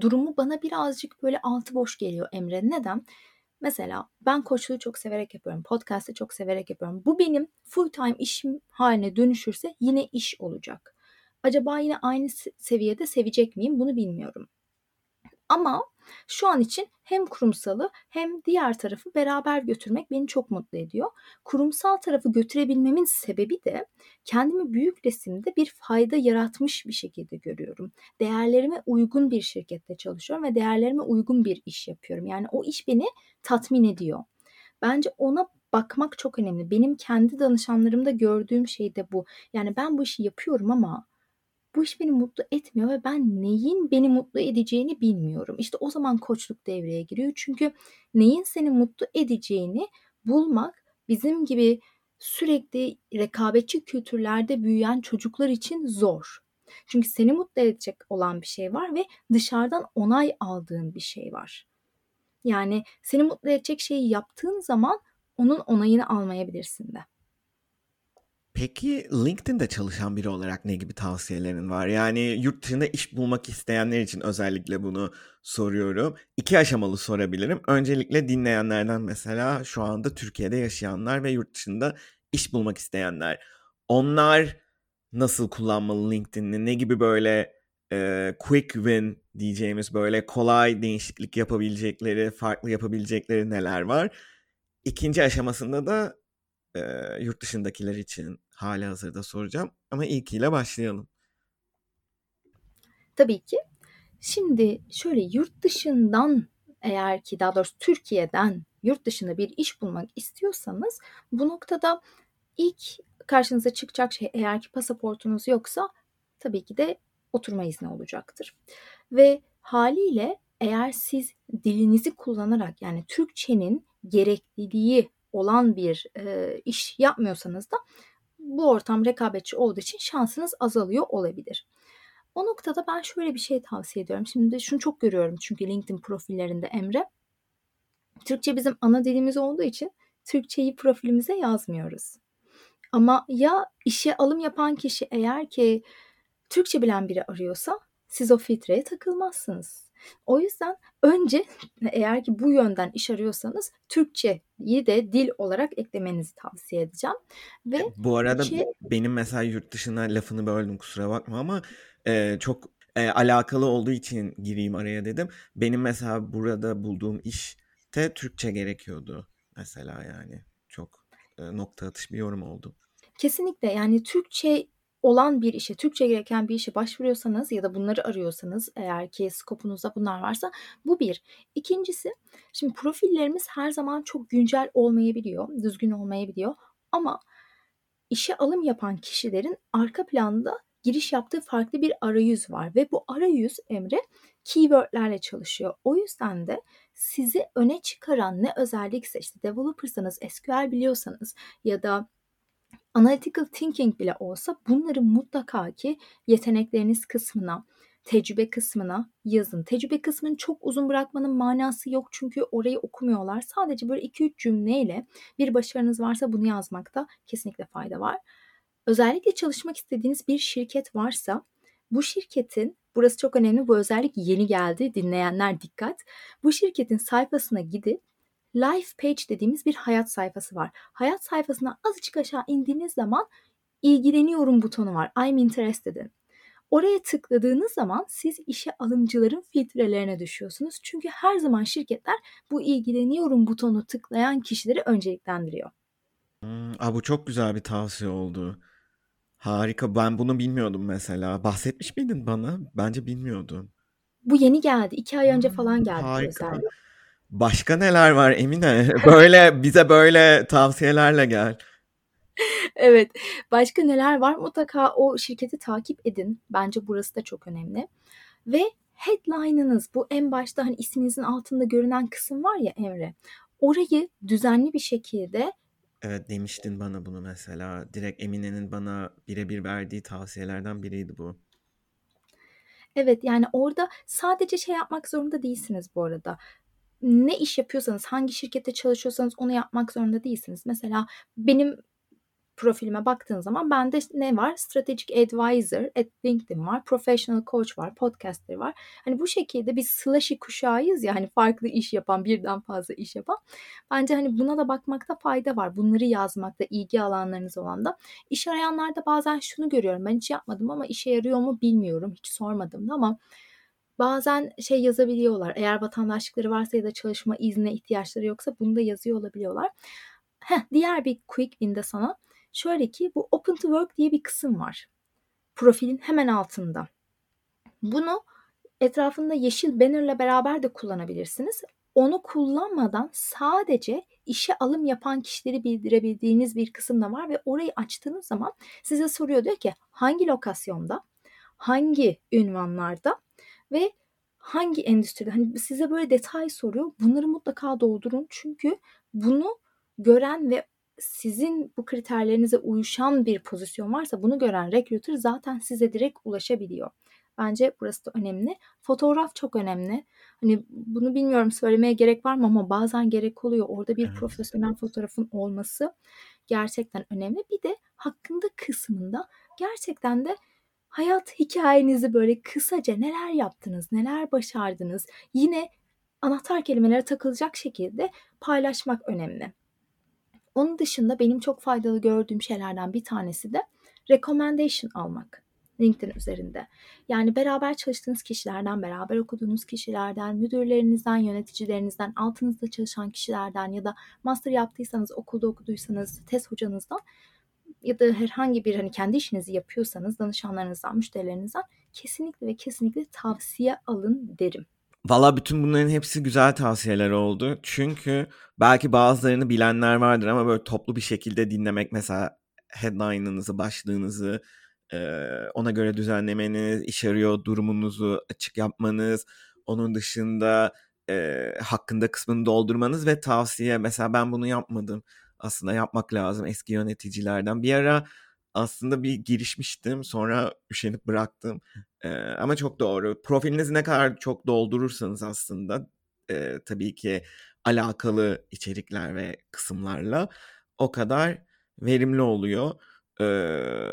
durumu bana birazcık böyle altı boş geliyor Emre. Neden? Mesela ben koçluğu çok severek yapıyorum. Podcast'ı çok severek yapıyorum. Bu benim full time işim haline dönüşürse yine iş olacak. Acaba yine aynı seviyede sevecek miyim bunu bilmiyorum. Ama şu an için hem kurumsalı hem diğer tarafı beraber götürmek beni çok mutlu ediyor. Kurumsal tarafı götürebilmemin sebebi de kendimi büyük resimde bir fayda yaratmış bir şekilde görüyorum. Değerlerime uygun bir şirkette çalışıyorum ve değerlerime uygun bir iş yapıyorum. Yani o iş beni tatmin ediyor. Bence ona bakmak çok önemli. Benim kendi danışanlarımda gördüğüm şey de bu. Yani ben bu işi yapıyorum ama bu iş beni mutlu etmiyor ve ben neyin beni mutlu edeceğini bilmiyorum. İşte o zaman koçluk devreye giriyor. Çünkü neyin seni mutlu edeceğini bulmak bizim gibi sürekli rekabetçi kültürlerde büyüyen çocuklar için zor. Çünkü seni mutlu edecek olan bir şey var ve dışarıdan onay aldığın bir şey var. Yani seni mutlu edecek şeyi yaptığın zaman onun onayını almayabilirsin de. Peki LinkedIn'de çalışan biri olarak ne gibi tavsiyelerin var? Yani yurt dışında iş bulmak isteyenler için özellikle bunu soruyorum. İki aşamalı sorabilirim. Öncelikle dinleyenlerden mesela şu anda Türkiye'de yaşayanlar ve yurt dışında iş bulmak isteyenler. Onlar nasıl kullanmalı LinkedIn'i? Ne gibi böyle e, quick win diyeceğimiz böyle kolay değişiklik yapabilecekleri, farklı yapabilecekleri neler var? İkinci aşamasında da e, yurt dışındakiler için hali hazırda soracağım. Ama ilkiyle başlayalım. Tabii ki. Şimdi şöyle yurt dışından eğer ki daha doğrusu Türkiye'den yurt dışında bir iş bulmak istiyorsanız bu noktada ilk karşınıza çıkacak şey eğer ki pasaportunuz yoksa tabii ki de oturma izni olacaktır. Ve haliyle eğer siz dilinizi kullanarak yani Türkçenin gerekliliği olan bir e, iş yapmıyorsanız da bu ortam rekabetçi olduğu için şansınız azalıyor olabilir. O noktada ben şöyle bir şey tavsiye ediyorum. Şimdi şunu çok görüyorum çünkü LinkedIn profillerinde Emre. Türkçe bizim ana dilimiz olduğu için Türkçeyi profilimize yazmıyoruz. Ama ya işe alım yapan kişi eğer ki Türkçe bilen biri arıyorsa siz o filtreye takılmazsınız. O yüzden önce eğer ki bu yönden iş arıyorsanız Türkçeyi de dil olarak eklemenizi tavsiye edeceğim. Ve bu arada Türkçe... benim mesela yurt dışına lafını böldüm kusura bakma ama e, çok e, alakalı olduğu için gireyim araya dedim. Benim mesela burada bulduğum işte Türkçe gerekiyordu mesela yani çok e, nokta atış bir yorum oldu. Kesinlikle yani Türkçe olan bir işe, Türkçe gereken bir işe başvuruyorsanız ya da bunları arıyorsanız eğer ki skopunuzda bunlar varsa bu bir. İkincisi şimdi profillerimiz her zaman çok güncel olmayabiliyor, düzgün olmayabiliyor ama işe alım yapan kişilerin arka planda giriş yaptığı farklı bir arayüz var ve bu arayüz Emre keywordlerle çalışıyor. O yüzden de sizi öne çıkaran ne özellikse işte developersanız, SQL biliyorsanız ya da analytical thinking bile olsa bunları mutlaka ki yetenekleriniz kısmına, tecrübe kısmına yazın. Tecrübe kısmını çok uzun bırakmanın manası yok çünkü orayı okumuyorlar. Sadece böyle 2-3 cümleyle bir başarınız varsa bunu yazmakta kesinlikle fayda var. Özellikle çalışmak istediğiniz bir şirket varsa bu şirketin burası çok önemli bu özellik yeni geldi dinleyenler dikkat. Bu şirketin sayfasına gidip Life Page dediğimiz bir hayat sayfası var. Hayat sayfasına azıcık aşağı indiğiniz zaman ilgileniyorum butonu var. I'm interested'in. Oraya tıkladığınız zaman siz işe alımcıların filtrelerine düşüyorsunuz. Çünkü her zaman şirketler bu ilgileniyorum butonu tıklayan kişileri önceliklendiriyor. Hmm, aa, bu çok güzel bir tavsiye oldu. Harika. Ben bunu bilmiyordum mesela. Bahsetmiş miydin bana? Bence bilmiyordum. Bu yeni geldi. iki ay önce falan geldi. Harika. Özellikle. Başka neler var Emine? Böyle bize böyle tavsiyelerle gel. Evet. Başka neler var? Mutlaka o şirketi takip edin. Bence burası da çok önemli. Ve headline'ınız bu en başta hani isminizin altında görünen kısım var ya Emre. Orayı düzenli bir şekilde Evet demiştin bana bunu mesela. Direkt Emine'nin bana birebir verdiği tavsiyelerden biriydi bu. Evet yani orada sadece şey yapmak zorunda değilsiniz bu arada ne iş yapıyorsanız, hangi şirkette çalışıyorsanız onu yapmak zorunda değilsiniz. Mesela benim profilime baktığın zaman bende ne var? Strategic Advisor at LinkedIn var. Professional Coach var. Podcaster var. Hani bu şekilde biz slashy kuşağıyız ya hani farklı iş yapan, birden fazla iş yapan. Bence hani buna da bakmakta fayda var. Bunları yazmakta, ilgi alanlarınız olan da. İş arayanlarda bazen şunu görüyorum. Ben hiç yapmadım ama işe yarıyor mu bilmiyorum. Hiç sormadım da ama bazen şey yazabiliyorlar. Eğer vatandaşlıkları varsa ya da çalışma iznine ihtiyaçları yoksa bunu da yazıyor olabiliyorlar. Heh, diğer bir quick win'de sana şöyle ki bu open to work diye bir kısım var. Profilin hemen altında. Bunu etrafında yeşil bannerla beraber de kullanabilirsiniz. Onu kullanmadan sadece işe alım yapan kişileri bildirebildiğiniz bir kısım da var ve orayı açtığınız zaman size soruyor diyor ki hangi lokasyonda, hangi ünvanlarda ve hangi endüstride hani size böyle detay soruyor. Bunları mutlaka doldurun çünkü bunu gören ve sizin bu kriterlerinize uyuşan bir pozisyon varsa bunu gören recruiter zaten size direkt ulaşabiliyor. Bence burası da önemli. Fotoğraf çok önemli. Hani bunu bilmiyorum söylemeye gerek var mı ama bazen gerek oluyor. Orada bir Evet. profesyonel fotoğrafın olması gerçekten önemli. Bir de hakkında kısmında gerçekten de hayat hikayenizi böyle kısaca neler yaptınız, neler başardınız yine anahtar kelimelere takılacak şekilde paylaşmak önemli. Onun dışında benim çok faydalı gördüğüm şeylerden bir tanesi de recommendation almak. LinkedIn üzerinde. Yani beraber çalıştığınız kişilerden, beraber okuduğunuz kişilerden, müdürlerinizden, yöneticilerinizden, altınızda çalışan kişilerden ya da master yaptıysanız, okulda okuduysanız, test hocanızdan ya da herhangi bir hani kendi işinizi yapıyorsanız danışanlarınızdan, müşterilerinizden kesinlikle ve kesinlikle tavsiye alın derim. Valla bütün bunların hepsi güzel tavsiyeler oldu. Çünkü belki bazılarını bilenler vardır ama böyle toplu bir şekilde dinlemek mesela headline'ınızı, başlığınızı ona göre düzenlemeniz, iş arıyor durumunuzu açık yapmanız, onun dışında e, hakkında kısmını doldurmanız ve tavsiye mesela ben bunu yapmadım. Aslında yapmak lazım eski yöneticilerden. Bir ara aslında bir girişmiştim sonra üşenip bıraktım. Ee, ama çok doğru. Profilinizi ne kadar çok doldurursanız aslında e, tabii ki alakalı içerikler ve kısımlarla o kadar verimli oluyor. Ee,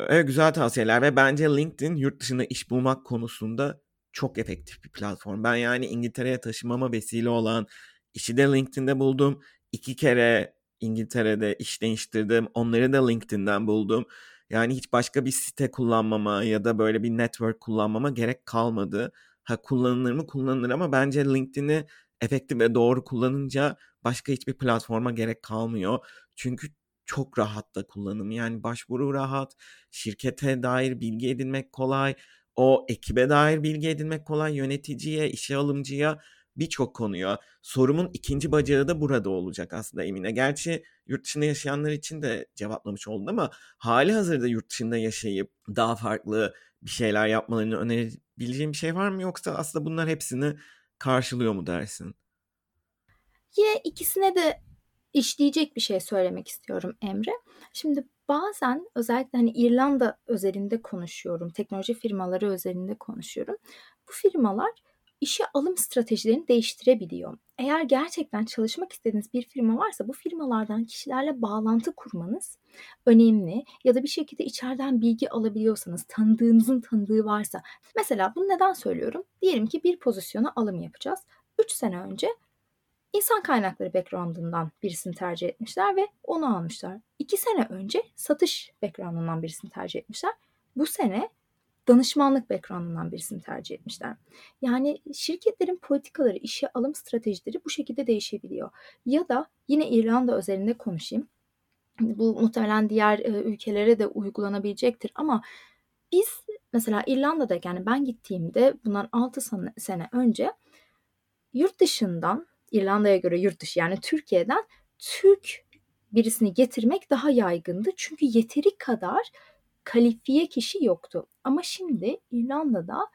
evet güzel tavsiyeler ve bence LinkedIn yurt dışında iş bulmak konusunda çok efektif bir platform. Ben yani İngiltere'ye taşımama vesile olan işi de LinkedIn'de buldum. İki kere İngiltere'de iş değiştirdim. Onları da LinkedIn'den buldum. Yani hiç başka bir site kullanmama ya da böyle bir network kullanmama gerek kalmadı. Ha kullanılır mı kullanılır ama bence LinkedIn'i efektif ve doğru kullanınca başka hiçbir platforma gerek kalmıyor. Çünkü çok rahat da kullanım. Yani başvuru rahat, şirkete dair bilgi edinmek kolay, o ekibe dair bilgi edinmek kolay, yöneticiye, işe alımcıya birçok konuya. Sorumun ikinci bacağı da burada olacak aslında Emine. Gerçi yurt dışında yaşayanlar için de cevaplamış oldum ama hali hazırda yurt dışında yaşayıp daha farklı bir şeyler yapmalarını önerebileceğim bir şey var mı? Yoksa aslında bunlar hepsini karşılıyor mu dersin? Yine ikisine de işleyecek bir şey söylemek istiyorum Emre. Şimdi bazen özellikle hani İrlanda özelinde konuşuyorum, teknoloji firmaları özelinde konuşuyorum. Bu firmalar işe alım stratejilerini değiştirebiliyor. Eğer gerçekten çalışmak istediğiniz bir firma varsa bu firmalardan kişilerle bağlantı kurmanız önemli ya da bir şekilde içeriden bilgi alabiliyorsanız, tanıdığınızın tanıdığı varsa. Mesela bunu neden söylüyorum? Diyelim ki bir pozisyona alım yapacağız. 3 sene önce insan kaynakları background'ından birisini tercih etmişler ve onu almışlar. 2 sene önce satış background'ından birisini tercih etmişler. Bu sene danışmanlık background'ından birisini tercih etmişler. Yani şirketlerin politikaları, işe alım stratejileri bu şekilde değişebiliyor. Ya da yine İrlanda özelinde konuşayım. Bu muhtemelen diğer e, ülkelere de uygulanabilecektir ama biz mesela İrlanda'da yani ben gittiğimde bundan 6 sene önce yurt dışından İrlanda'ya göre yurt dışı yani Türkiye'den Türk birisini getirmek daha yaygındı. Çünkü yeteri kadar kalifiye kişi yoktu. Ama şimdi İrlanda'da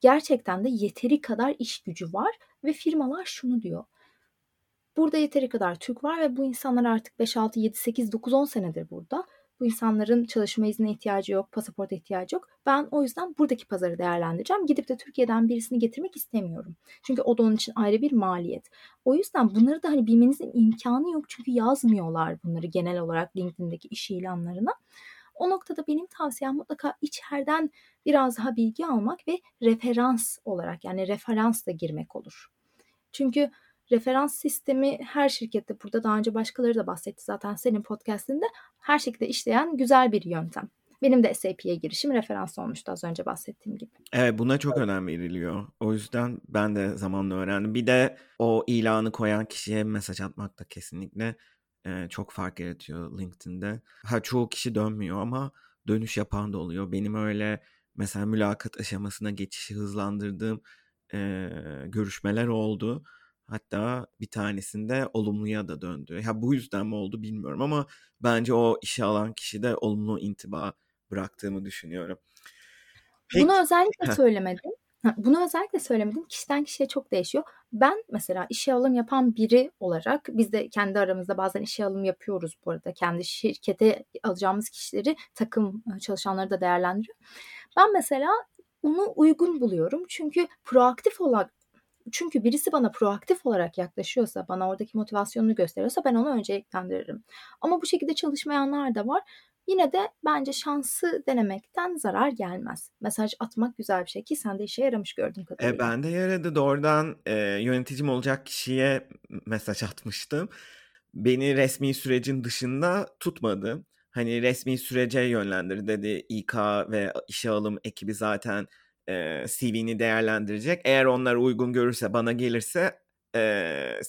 gerçekten de yeteri kadar iş gücü var ve firmalar şunu diyor. Burada yeteri kadar Türk var ve bu insanlar artık 5, 6, 7, 8, 9, 10 senedir burada. Bu insanların çalışma iznine ihtiyacı yok, pasaport ihtiyacı yok. Ben o yüzden buradaki pazarı değerlendireceğim. Gidip de Türkiye'den birisini getirmek istemiyorum. Çünkü o da onun için ayrı bir maliyet. O yüzden bunları da hani bilmenizin imkanı yok. Çünkü yazmıyorlar bunları genel olarak LinkedIn'deki iş ilanlarına. O noktada benim tavsiyem mutlaka içeriden biraz daha bilgi almak ve referans olarak yani referansla girmek olur. Çünkü referans sistemi her şirkette burada daha önce başkaları da bahsetti zaten senin podcastinde her şekilde işleyen güzel bir yöntem. Benim de SAP'ye girişim referans olmuştu az önce bahsettiğim gibi. Evet buna çok önem veriliyor. O yüzden ben de zamanla öğrendim. Bir de o ilanı koyan kişiye mesaj atmak da kesinlikle e, çok fark yaratıyor LinkedIn'de. Ha çoğu kişi dönmüyor ama dönüş yapan da oluyor. Benim öyle mesela mülakat aşamasına geçişi hızlandırdığım e, görüşmeler oldu. Hatta bir tanesinde olumluya da döndü. Ya bu yüzden mi oldu bilmiyorum ama bence o işe alan kişi de olumlu intiba bıraktığımı düşünüyorum. Peki. Bunu özellikle söylemedim. Bunu özellikle söylemedim. Kişiden kişiye çok değişiyor. Ben mesela işe alım yapan biri olarak biz de kendi aramızda bazen işe alım yapıyoruz bu arada. Kendi şirkete alacağımız kişileri takım çalışanları da değerlendiriyor. Ben mesela onu uygun buluyorum. Çünkü proaktif olarak çünkü birisi bana proaktif olarak yaklaşıyorsa, bana oradaki motivasyonunu gösteriyorsa ben onu önceliklendiririm. Ama bu şekilde çalışmayanlar da var. Yine de bence şansı denemekten zarar gelmez. Mesaj atmak güzel bir şey ki sen de işe yaramış gördüğüm E, kadarıyla. ben de yaradı. Doğrudan e, yöneticim olacak kişiye mesaj atmıştım. Beni resmi sürecin dışında tutmadı. Hani resmi sürece yönlendir dedi. İK ve işe alım ekibi zaten e, CV'ni değerlendirecek. Eğer onlar uygun görürse bana gelirse e,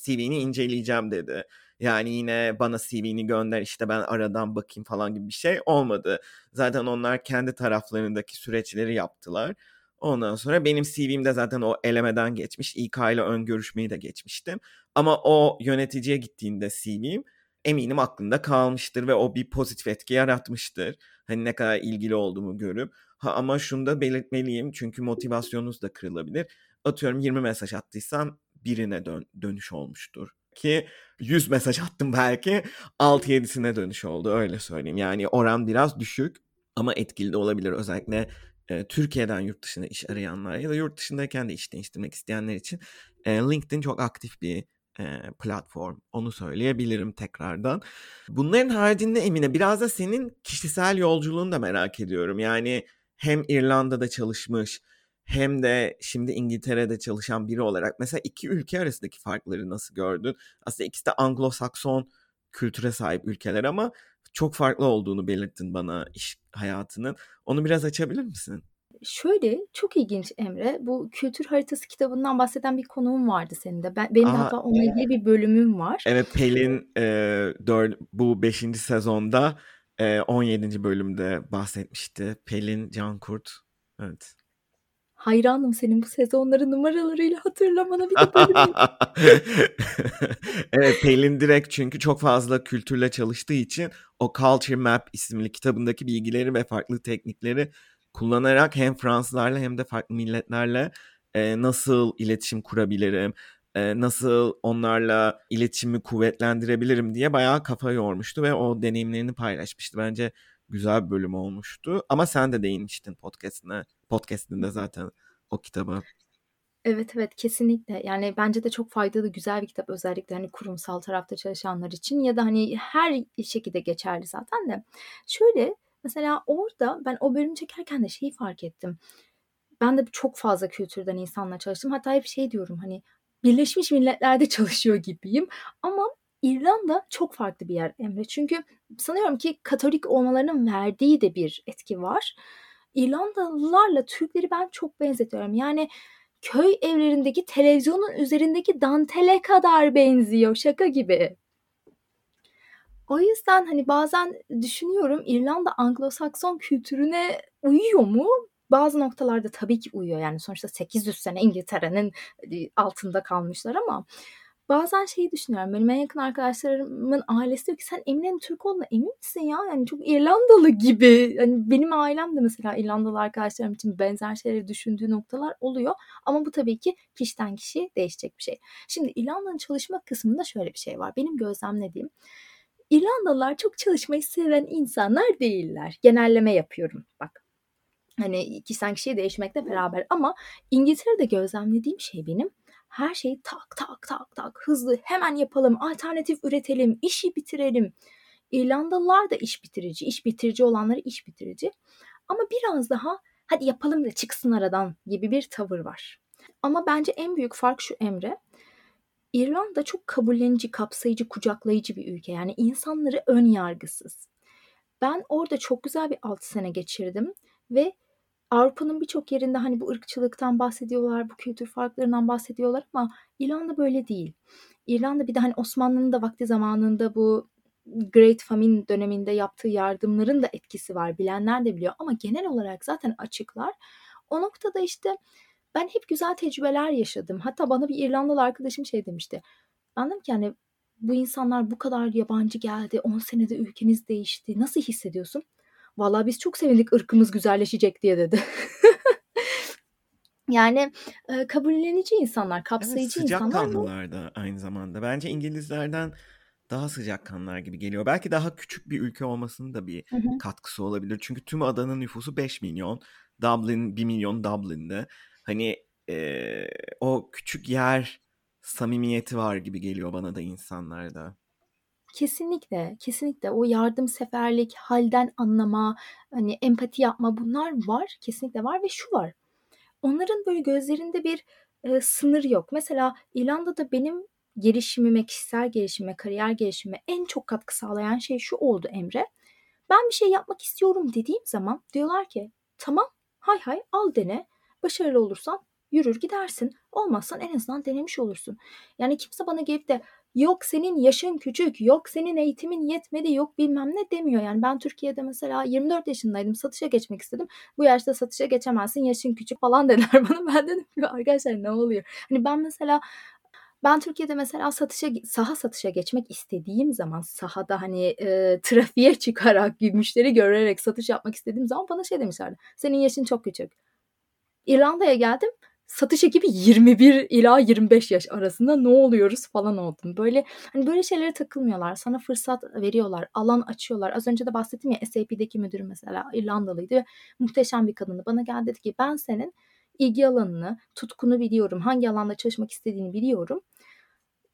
CV'ni inceleyeceğim dedi. Yani yine bana CV'ni gönder işte ben aradan bakayım falan gibi bir şey olmadı. Zaten onlar kendi taraflarındaki süreçleri yaptılar. Ondan sonra benim CV'mde zaten o elemeden geçmiş. İK ile ön görüşmeyi de geçmiştim. Ama o yöneticiye gittiğinde CV'm eminim aklında kalmıştır ve o bir pozitif etki yaratmıştır. Hani ne kadar ilgili olduğumu görüp. Ha, ama şunu da belirtmeliyim çünkü motivasyonunuz da kırılabilir. Atıyorum 20 mesaj attıysam birine dön dönüş olmuştur. Ki 100 mesaj attım belki 6-7'sine dönüş oldu öyle söyleyeyim. Yani oran biraz düşük ama etkili de olabilir. Özellikle e, Türkiye'den yurt dışında iş arayanlar ya da yurt dışındayken de iş değiştirmek isteyenler için e, LinkedIn çok aktif bir e, platform. Onu söyleyebilirim tekrardan. Bunların haricinde Emine biraz da senin kişisel yolculuğunu da merak ediyorum. Yani hem İrlanda'da çalışmış hem de şimdi İngiltere'de çalışan biri olarak mesela iki ülke arasındaki farkları nasıl gördün? Aslında ikisi de Anglo-Sakson kültüre sahip ülkeler ama çok farklı olduğunu belirttin bana iş hayatının. Onu biraz açabilir misin? Şöyle çok ilginç Emre. Bu kültür haritası kitabından bahseden bir konuğum vardı senin de. Ben, benim Aa, hatta onunla ilgili bir bölümüm var. evet Pelin e, dör, bu 5. sezonda e, 17. bölümde bahsetmişti. Pelin Cankurt. Evet. Hayranım senin bu sezonları numaralarıyla hatırlamana bir de. Evet Pelin direkt çünkü çok fazla kültürle çalıştığı için o Culture Map isimli kitabındaki bilgileri ve farklı teknikleri kullanarak hem Fransızlarla hem de farklı milletlerle e, nasıl iletişim kurabilirim, e, nasıl onlarla iletişimi kuvvetlendirebilirim diye bayağı kafa yormuştu ve o deneyimlerini paylaşmıştı. Bence güzel bir bölüm olmuştu. Ama sen de değinmiştin podcastine, podcastinde zaten o kitaba. Evet evet kesinlikle yani bence de çok faydalı güzel bir kitap özellikle hani kurumsal tarafta çalışanlar için ya da hani her şekilde geçerli zaten de. Şöyle mesela orada ben o bölümü çekerken de şeyi fark ettim. Ben de çok fazla kültürden insanla çalıştım. Hatta hep şey diyorum hani Birleşmiş Milletler'de çalışıyor gibiyim. Ama İrlanda çok farklı bir yer Emre. Çünkü sanıyorum ki Katolik olmalarının verdiği de bir etki var. İrlandalılarla Türkleri ben çok benzetiyorum. Yani köy evlerindeki televizyonun üzerindeki dantele kadar benziyor. Şaka gibi. O yüzden hani bazen düşünüyorum İrlanda Anglo-Sakson kültürüne uyuyor mu? Bazı noktalarda tabii ki uyuyor. Yani sonuçta 800 sene İngiltere'nin altında kalmışlar ama bazen şeyi düşünüyorum. Benim en yakın arkadaşlarımın ailesi diyor ki sen Emine'nin Türk olduğuna emin misin ya? Yani çok İrlandalı gibi. Hani benim ailem de mesela İrlandalı arkadaşlarım için benzer şeyleri düşündüğü noktalar oluyor. Ama bu tabii ki kişiden kişiye değişecek bir şey. Şimdi İrlanda'nın çalışma kısmında şöyle bir şey var. Benim gözlemlediğim İrlandalılar çok çalışmayı seven insanlar değiller. Genelleme yapıyorum bak. Hani kişiden kişiye değişmekle beraber ama İngiltere'de gözlemlediğim şey benim her şeyi tak tak tak tak hızlı hemen yapalım, alternatif üretelim, işi bitirelim. İrlandalılar da iş bitirici, iş bitirici olanları iş bitirici. Ama biraz daha hadi yapalım da çıksın aradan gibi bir tavır var. Ama bence en büyük fark şu Emre. İrlanda çok kabullenici, kapsayıcı, kucaklayıcı bir ülke. Yani insanları ön yargısız. Ben orada çok güzel bir 6 sene geçirdim ve Avrupa'nın birçok yerinde hani bu ırkçılıktan bahsediyorlar, bu kültür farklarından bahsediyorlar ama İrlanda böyle değil. İrlanda bir de hani Osmanlı'nın da vakti zamanında bu Great Famine döneminde yaptığı yardımların da etkisi var. Bilenler de biliyor ama genel olarak zaten açıklar. O noktada işte ben hep güzel tecrübeler yaşadım. Hatta bana bir İrlandalı arkadaşım şey demişti. Ben dedim ki yani bu insanlar bu kadar yabancı geldi. 10 senede ülkeniz değişti. Nasıl hissediyorsun? Vallahi biz çok sevindik ırkımız güzelleşecek diye dedi. yani e, kabullenici insanlar, Evet kapsayıcı insanlar sıcakkanlılar da aynı zamanda. Bence İngilizlerden daha sıcakkanlılar gibi geliyor. Belki daha küçük bir ülke olmasının da bir Hı hı. katkısı olabilir. Çünkü tüm adanın nüfusu 5 milyon. Dublin 1 milyon Dublin'de. Hani e, o küçük yer samimiyeti var gibi geliyor bana da insanlarda. Kesinlikle, kesinlikle o yardımseverlik, halden anlama, hani empati yapma bunlar var, kesinlikle var ve şu var. Onların böyle gözlerinde bir e, sınır yok. Mesela İrlanda'da benim gelişimime, kişisel gelişime, kariyer gelişime en çok katkı sağlayan şey şu oldu Emre. Ben bir şey yapmak istiyorum dediğim zaman diyorlar ki tamam hay hay al dene. Başarılı olursan yürür gidersin. Olmazsan en azından denemiş olursun. Yani kimse bana gelip de yok senin yaşın küçük, yok senin eğitimin yetmedi, yok bilmem ne demiyor. Yani ben Türkiye'de mesela 24 yaşındaydım, satışa geçmek istedim. Bu yaşta satışa geçemezsin, yaşın küçük falan dediler bana. Ben dedim ki arkadaşlar ne oluyor? Hani ben mesela ben Türkiye'de mesela satışa saha satışa geçmek istediğim zaman sahada hani e, trafiğe çıkarak müşteri görerek satış yapmak istediğim zaman bana şey demişlerdi. Senin yaşın çok küçük. İrlanda'ya geldim satış ekibi 21 ila 25 yaş arasında ne oluyoruz falan oldum. Böyle hani böyle şeylere takılmıyorlar. Sana fırsat veriyorlar. Alan açıyorlar. Az önce de bahsettim ya SAP'deki müdürüm mesela İrlandalıydı ve muhteşem bir kadındı. Bana geldi dedi ki ben senin ilgi alanını, tutkunu biliyorum. Hangi alanda çalışmak istediğini biliyorum.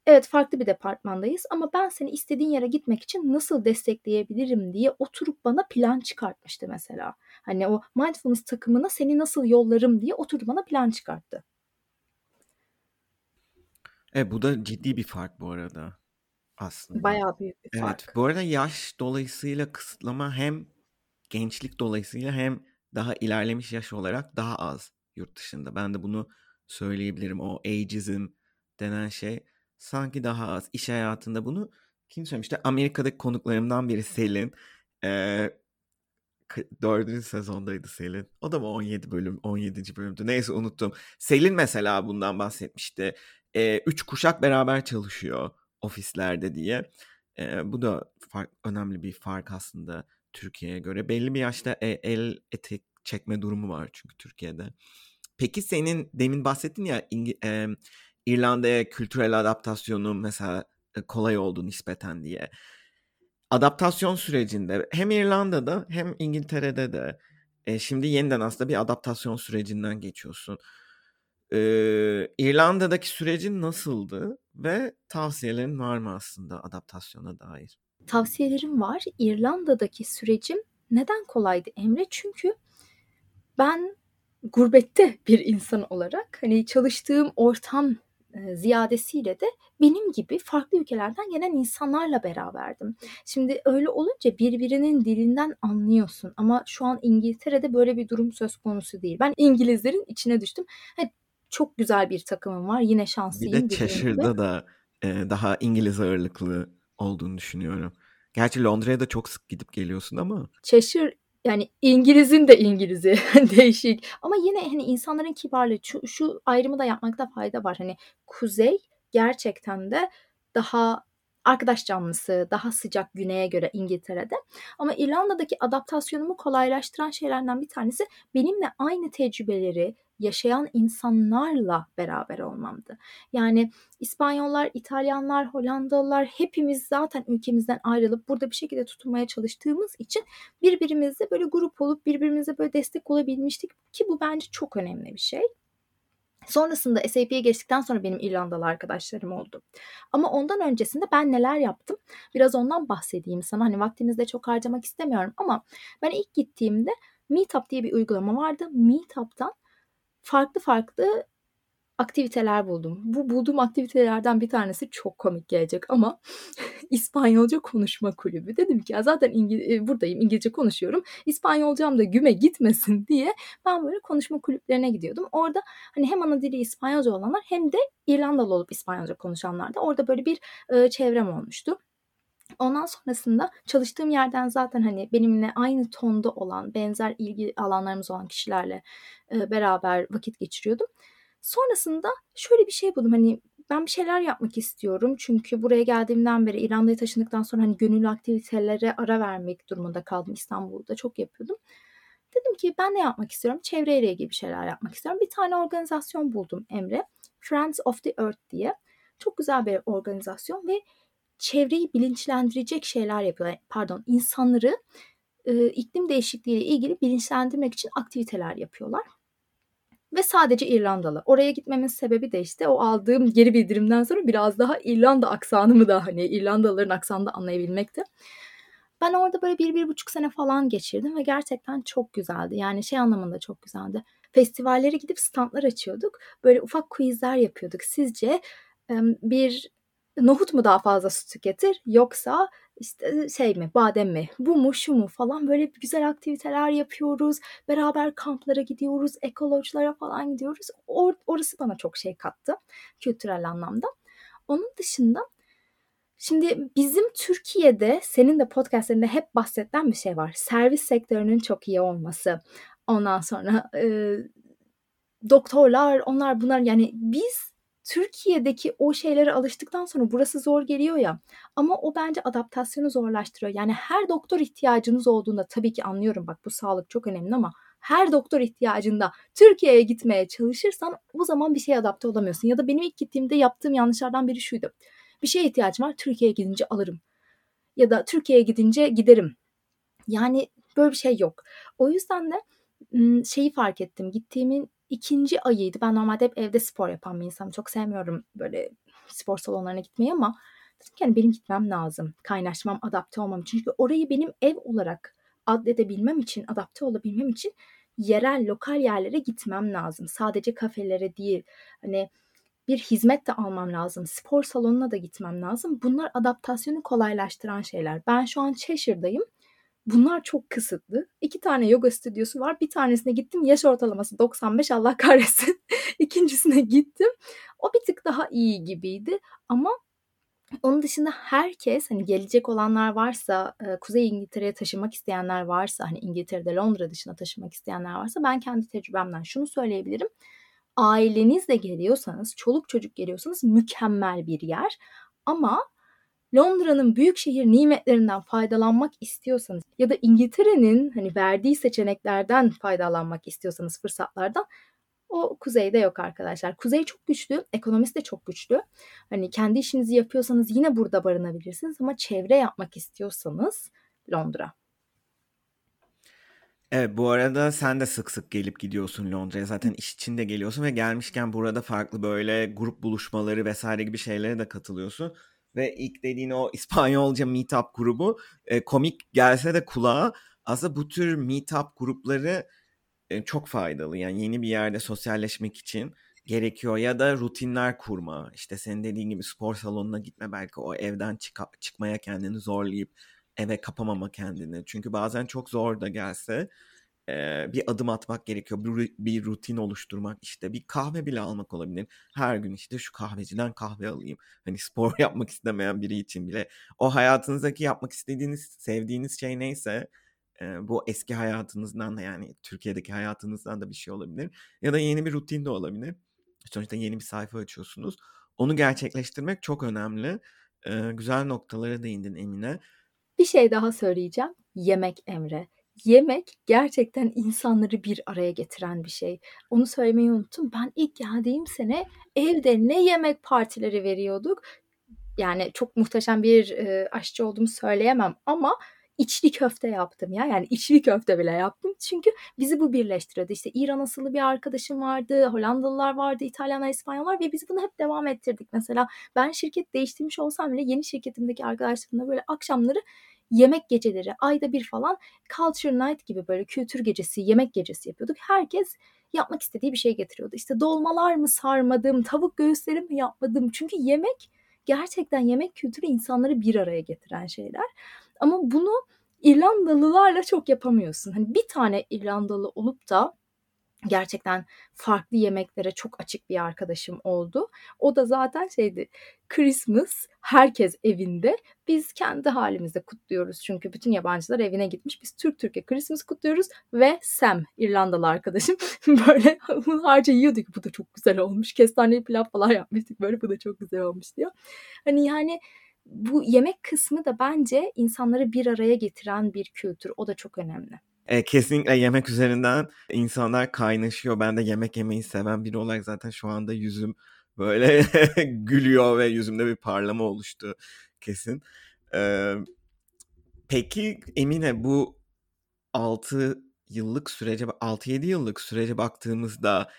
Evet farklı bir departmandayız ama ben seni istediğin yere gitmek için nasıl destekleyebilirim diye oturup bana plan çıkartmıştı mesela. Hani o mindfulness takımına seni nasıl yollarım diye oturup bana plan çıkarttı. E bu da ciddi bir fark bu arada aslında. Bayağı büyük bir fark. Evet, bu arada yaş dolayısıyla kısıtlama hem gençlik dolayısıyla hem daha ilerlemiş yaş olarak daha az yurt dışında. Ben de bunu söyleyebilirim. O ageism denen şey sanki daha az. İş hayatında bunu kim söylemişti? Amerika'daki konuklarımdan biri Selin. Ee, dördüncü sezondaydı Selin. O da mı 17 bölüm, 17. bölümdü. Neyse unuttum. Selin mesela bundan bahsetmişti. Ee, üç kuşak beraber çalışıyor ofislerde diye. Ee, bu da fark, önemli bir fark aslında Türkiye'ye göre. Belli bir yaşta el, el etek çekme durumu var çünkü Türkiye'de. Peki senin demin bahsettin ya İngi, e, İrlanda'ya kültürel adaptasyonu mesela e, kolay oldu nispeten diye. Adaptasyon sürecinde hem İrlanda'da hem İngiltere'de de e, şimdi yeniden aslında bir adaptasyon sürecinden geçiyorsun. E, İrlanda'daki sürecin nasıldı ve tavsiyelerin var mı aslında adaptasyona dair? Tavsiyelerim var. İrlanda'daki sürecim neden kolaydı Emre? Çünkü ben gurbette bir insan olarak hani çalıştığım ortam ziyadesiyle de benim gibi farklı ülkelerden gelen insanlarla beraberdim. Şimdi öyle olunca birbirinin dilinden anlıyorsun ama şu an İngiltere'de böyle bir durum söz konusu değil. Ben İngilizlerin içine düştüm. Evet, çok güzel bir takımım var. Yine şanslıyım. Bir de Cheshire'da da e, daha İngiliz ağırlıklı olduğunu düşünüyorum. Gerçi Londra'ya da çok sık gidip geliyorsun ama. Cheshire yani İngiliz'in de İngiliz'i değişik. Ama yine hani insanların kibarlığı şu, şu ayrımı da yapmakta fayda var. Hani kuzey gerçekten de daha arkadaş canlısı, daha sıcak güneye göre İngiltere'de. Ama İrlanda'daki adaptasyonumu kolaylaştıran şeylerden bir tanesi benimle aynı tecrübeleri, yaşayan insanlarla beraber olmamdı. Yani İspanyollar, İtalyanlar, Hollandalılar hepimiz zaten ülkemizden ayrılıp burada bir şekilde tutunmaya çalıştığımız için birbirimizle böyle grup olup birbirimize böyle destek olabilmiştik ki bu bence çok önemli bir şey. Sonrasında SAP'ye geçtikten sonra benim İrlandalı arkadaşlarım oldu. Ama ondan öncesinde ben neler yaptım? Biraz ondan bahsedeyim sana. Hani vaktinizde çok harcamak istemiyorum ama ben ilk gittiğimde Meetup diye bir uygulama vardı. Meetup'tan farklı farklı aktiviteler buldum. Bu bulduğum aktivitelerden bir tanesi çok komik gelecek ama İspanyolca konuşma kulübü. Dedim ki ya zaten İngil e, buradayım İngilizce konuşuyorum. İspanyolcam da güme gitmesin diye ben böyle konuşma kulüplerine gidiyordum. Orada hani hem ana dili İspanyolca olanlar hem de İrlandalı olup İspanyolca konuşanlar da orada böyle bir e, çevrem olmuştu. Ondan sonrasında çalıştığım yerden zaten hani benimle aynı tonda olan, benzer ilgi alanlarımız olan kişilerle e, beraber vakit geçiriyordum. Sonrasında şöyle bir şey buldum. Hani ben bir şeyler yapmak istiyorum. Çünkü buraya geldiğimden beri İrlanda'ya taşındıktan sonra hani gönüllü aktivitelere ara vermek durumunda kaldım. İstanbul'da çok yapıyordum. Dedim ki ben ne yapmak istiyorum? Çevreyle ilgili bir şeyler yapmak istiyorum. Bir tane organizasyon buldum Emre. Friends of the Earth diye. Çok güzel bir organizasyon ve çevreyi bilinçlendirecek şeyler yapıyorlar. Pardon, insanları e, iklim değişikliği ile ilgili bilinçlendirmek için aktiviteler yapıyorlar. Ve sadece İrlandalı. Oraya gitmemin sebebi de işte o aldığım geri bildirimden sonra biraz daha İrlanda aksanımı da hani İrlandalıların aksanını da anlayabilmekti. Ben orada böyle bir, bir buçuk sene falan geçirdim ve gerçekten çok güzeldi. Yani şey anlamında çok güzeldi. Festivallere gidip standlar açıyorduk. Böyle ufak quizler yapıyorduk. Sizce bir nohut mu daha fazla su tüketir yoksa işte şey mi badem mi bu mu şu mu falan böyle güzel aktiviteler yapıyoruz. Beraber kamplara gidiyoruz, ekolojlara falan gidiyoruz. Or orası bana çok şey kattı kültürel anlamda. Onun dışında Şimdi bizim Türkiye'de senin de podcastlerinde hep bahsedilen bir şey var. Servis sektörünün çok iyi olması. Ondan sonra e, doktorlar onlar bunlar yani biz Türkiye'deki o şeylere alıştıktan sonra burası zor geliyor ya. Ama o bence adaptasyonu zorlaştırıyor. Yani her doktor ihtiyacınız olduğunda tabii ki anlıyorum bak bu sağlık çok önemli ama her doktor ihtiyacında Türkiye'ye gitmeye çalışırsan o zaman bir şeye adapte olamıyorsun. Ya da benim ilk gittiğimde yaptığım yanlışlardan biri şuydu. Bir şeye ihtiyacım var Türkiye'ye gidince alırım. Ya da Türkiye'ye gidince giderim. Yani böyle bir şey yok. O yüzden de şeyi fark ettim. Gittiğimin ikinci ayıydı. Ben normalde hep evde spor yapan bir insanım. Çok sevmiyorum böyle spor salonlarına gitmeyi ama dedim ki yani benim gitmem lazım. Kaynaşmam, adapte olmam. Çünkü orayı benim ev olarak adledebilmem için, adapte olabilmem için yerel, lokal yerlere gitmem lazım. Sadece kafelere değil. Hani bir hizmet de almam lazım. Spor salonuna da gitmem lazım. Bunlar adaptasyonu kolaylaştıran şeyler. Ben şu an Cheshire'dayım Bunlar çok kısıtlı. İki tane yoga stüdyosu var. Bir tanesine gittim. Yaş ortalaması 95 Allah kahretsin. İkincisine gittim. O bir tık daha iyi gibiydi. Ama onun dışında herkes hani gelecek olanlar varsa, Kuzey İngiltere'ye taşımak isteyenler varsa, hani İngiltere'de Londra dışına taşımak isteyenler varsa ben kendi tecrübemden şunu söyleyebilirim. Ailenizle geliyorsanız, çoluk çocuk geliyorsanız mükemmel bir yer. Ama Londra'nın büyük şehir nimetlerinden faydalanmak istiyorsanız ya da İngiltere'nin hani verdiği seçeneklerden faydalanmak istiyorsanız fırsatlardan o kuzeyde yok arkadaşlar. Kuzey çok güçlü, ekonomisi de çok güçlü. Hani kendi işinizi yapıyorsanız yine burada barınabilirsiniz ama çevre yapmak istiyorsanız Londra. Evet bu arada sen de sık sık gelip gidiyorsun Londra'ya. Zaten iş için de geliyorsun ve gelmişken burada farklı böyle grup buluşmaları vesaire gibi şeylere de katılıyorsun ve ilk dediğin o İspanyolca meetup grubu e, komik gelse de kulağa aslında bu tür meetup grupları e, çok faydalı. Yani yeni bir yerde sosyalleşmek için gerekiyor ya da rutinler kurma. İşte senin dediğin gibi spor salonuna gitme belki o evden çık- çıkmaya kendini zorlayıp eve kapamama kendini. Çünkü bazen çok zor da gelse e, bir adım atmak gerekiyor. Bir, bir rutin oluşturmak işte bir kahve bile almak olabilir. Her gün işte şu kahveciden kahve alayım. Hani spor yapmak istemeyen biri için bile o hayatınızdaki yapmak istediğiniz, sevdiğiniz şey neyse e, bu eski hayatınızdan da yani Türkiye'deki hayatınızdan da bir şey olabilir. Ya da yeni bir rutin de olabilir. Sonuçta yeni bir sayfa açıyorsunuz. Onu gerçekleştirmek çok önemli. E, güzel noktalara değindin Emine. Bir şey daha söyleyeceğim. Yemek Emre yemek gerçekten insanları bir araya getiren bir şey. Onu söylemeyi unuttum. Ben ilk geldiğim sene evde ne yemek partileri veriyorduk. Yani çok muhteşem bir e, aşçı olduğumu söyleyemem ama içli köfte yaptım ya. Yani içli köfte bile yaptım. Çünkü bizi bu birleştiriyordu. İşte İran asıllı bir arkadaşım vardı, Hollandalılar vardı, İtalyanlar, İspanyollar ve biz bunu hep devam ettirdik. Mesela ben şirket değiştirmiş olsam bile yeni şirketimdeki arkadaşlarımla böyle akşamları yemek geceleri ayda bir falan culture night gibi böyle kültür gecesi, yemek gecesi yapıyorduk. Herkes yapmak istediği bir şey getiriyordu. İşte dolmalar mı sarmadım, tavuk göğüsleri mi yapmadım? Çünkü yemek gerçekten yemek kültürü insanları bir araya getiren şeyler. Ama bunu İrlandalılarla çok yapamıyorsun. Hani bir tane İrlandalı olup da gerçekten farklı yemeklere çok açık bir arkadaşım oldu. O da zaten şeydi Christmas herkes evinde biz kendi halimizde kutluyoruz çünkü bütün yabancılar evine gitmiş biz Türk Türkiye Christmas kutluyoruz ve Sam İrlandalı arkadaşım böyle harca yiyorduk bu da çok güzel olmuş kestaneli pilav falan yapmıştık böyle bu da çok güzel olmuş diyor. Hani yani bu yemek kısmı da bence insanları bir araya getiren bir kültür o da çok önemli. E, kesinlikle yemek üzerinden insanlar kaynaşıyor. Ben de yemek yemeyi seven biri olarak zaten şu anda yüzüm böyle gülüyor ve yüzümde bir parlama oluştu kesin. E, peki Emine bu 6 yıllık sürece 6-7 yıllık sürece baktığımızda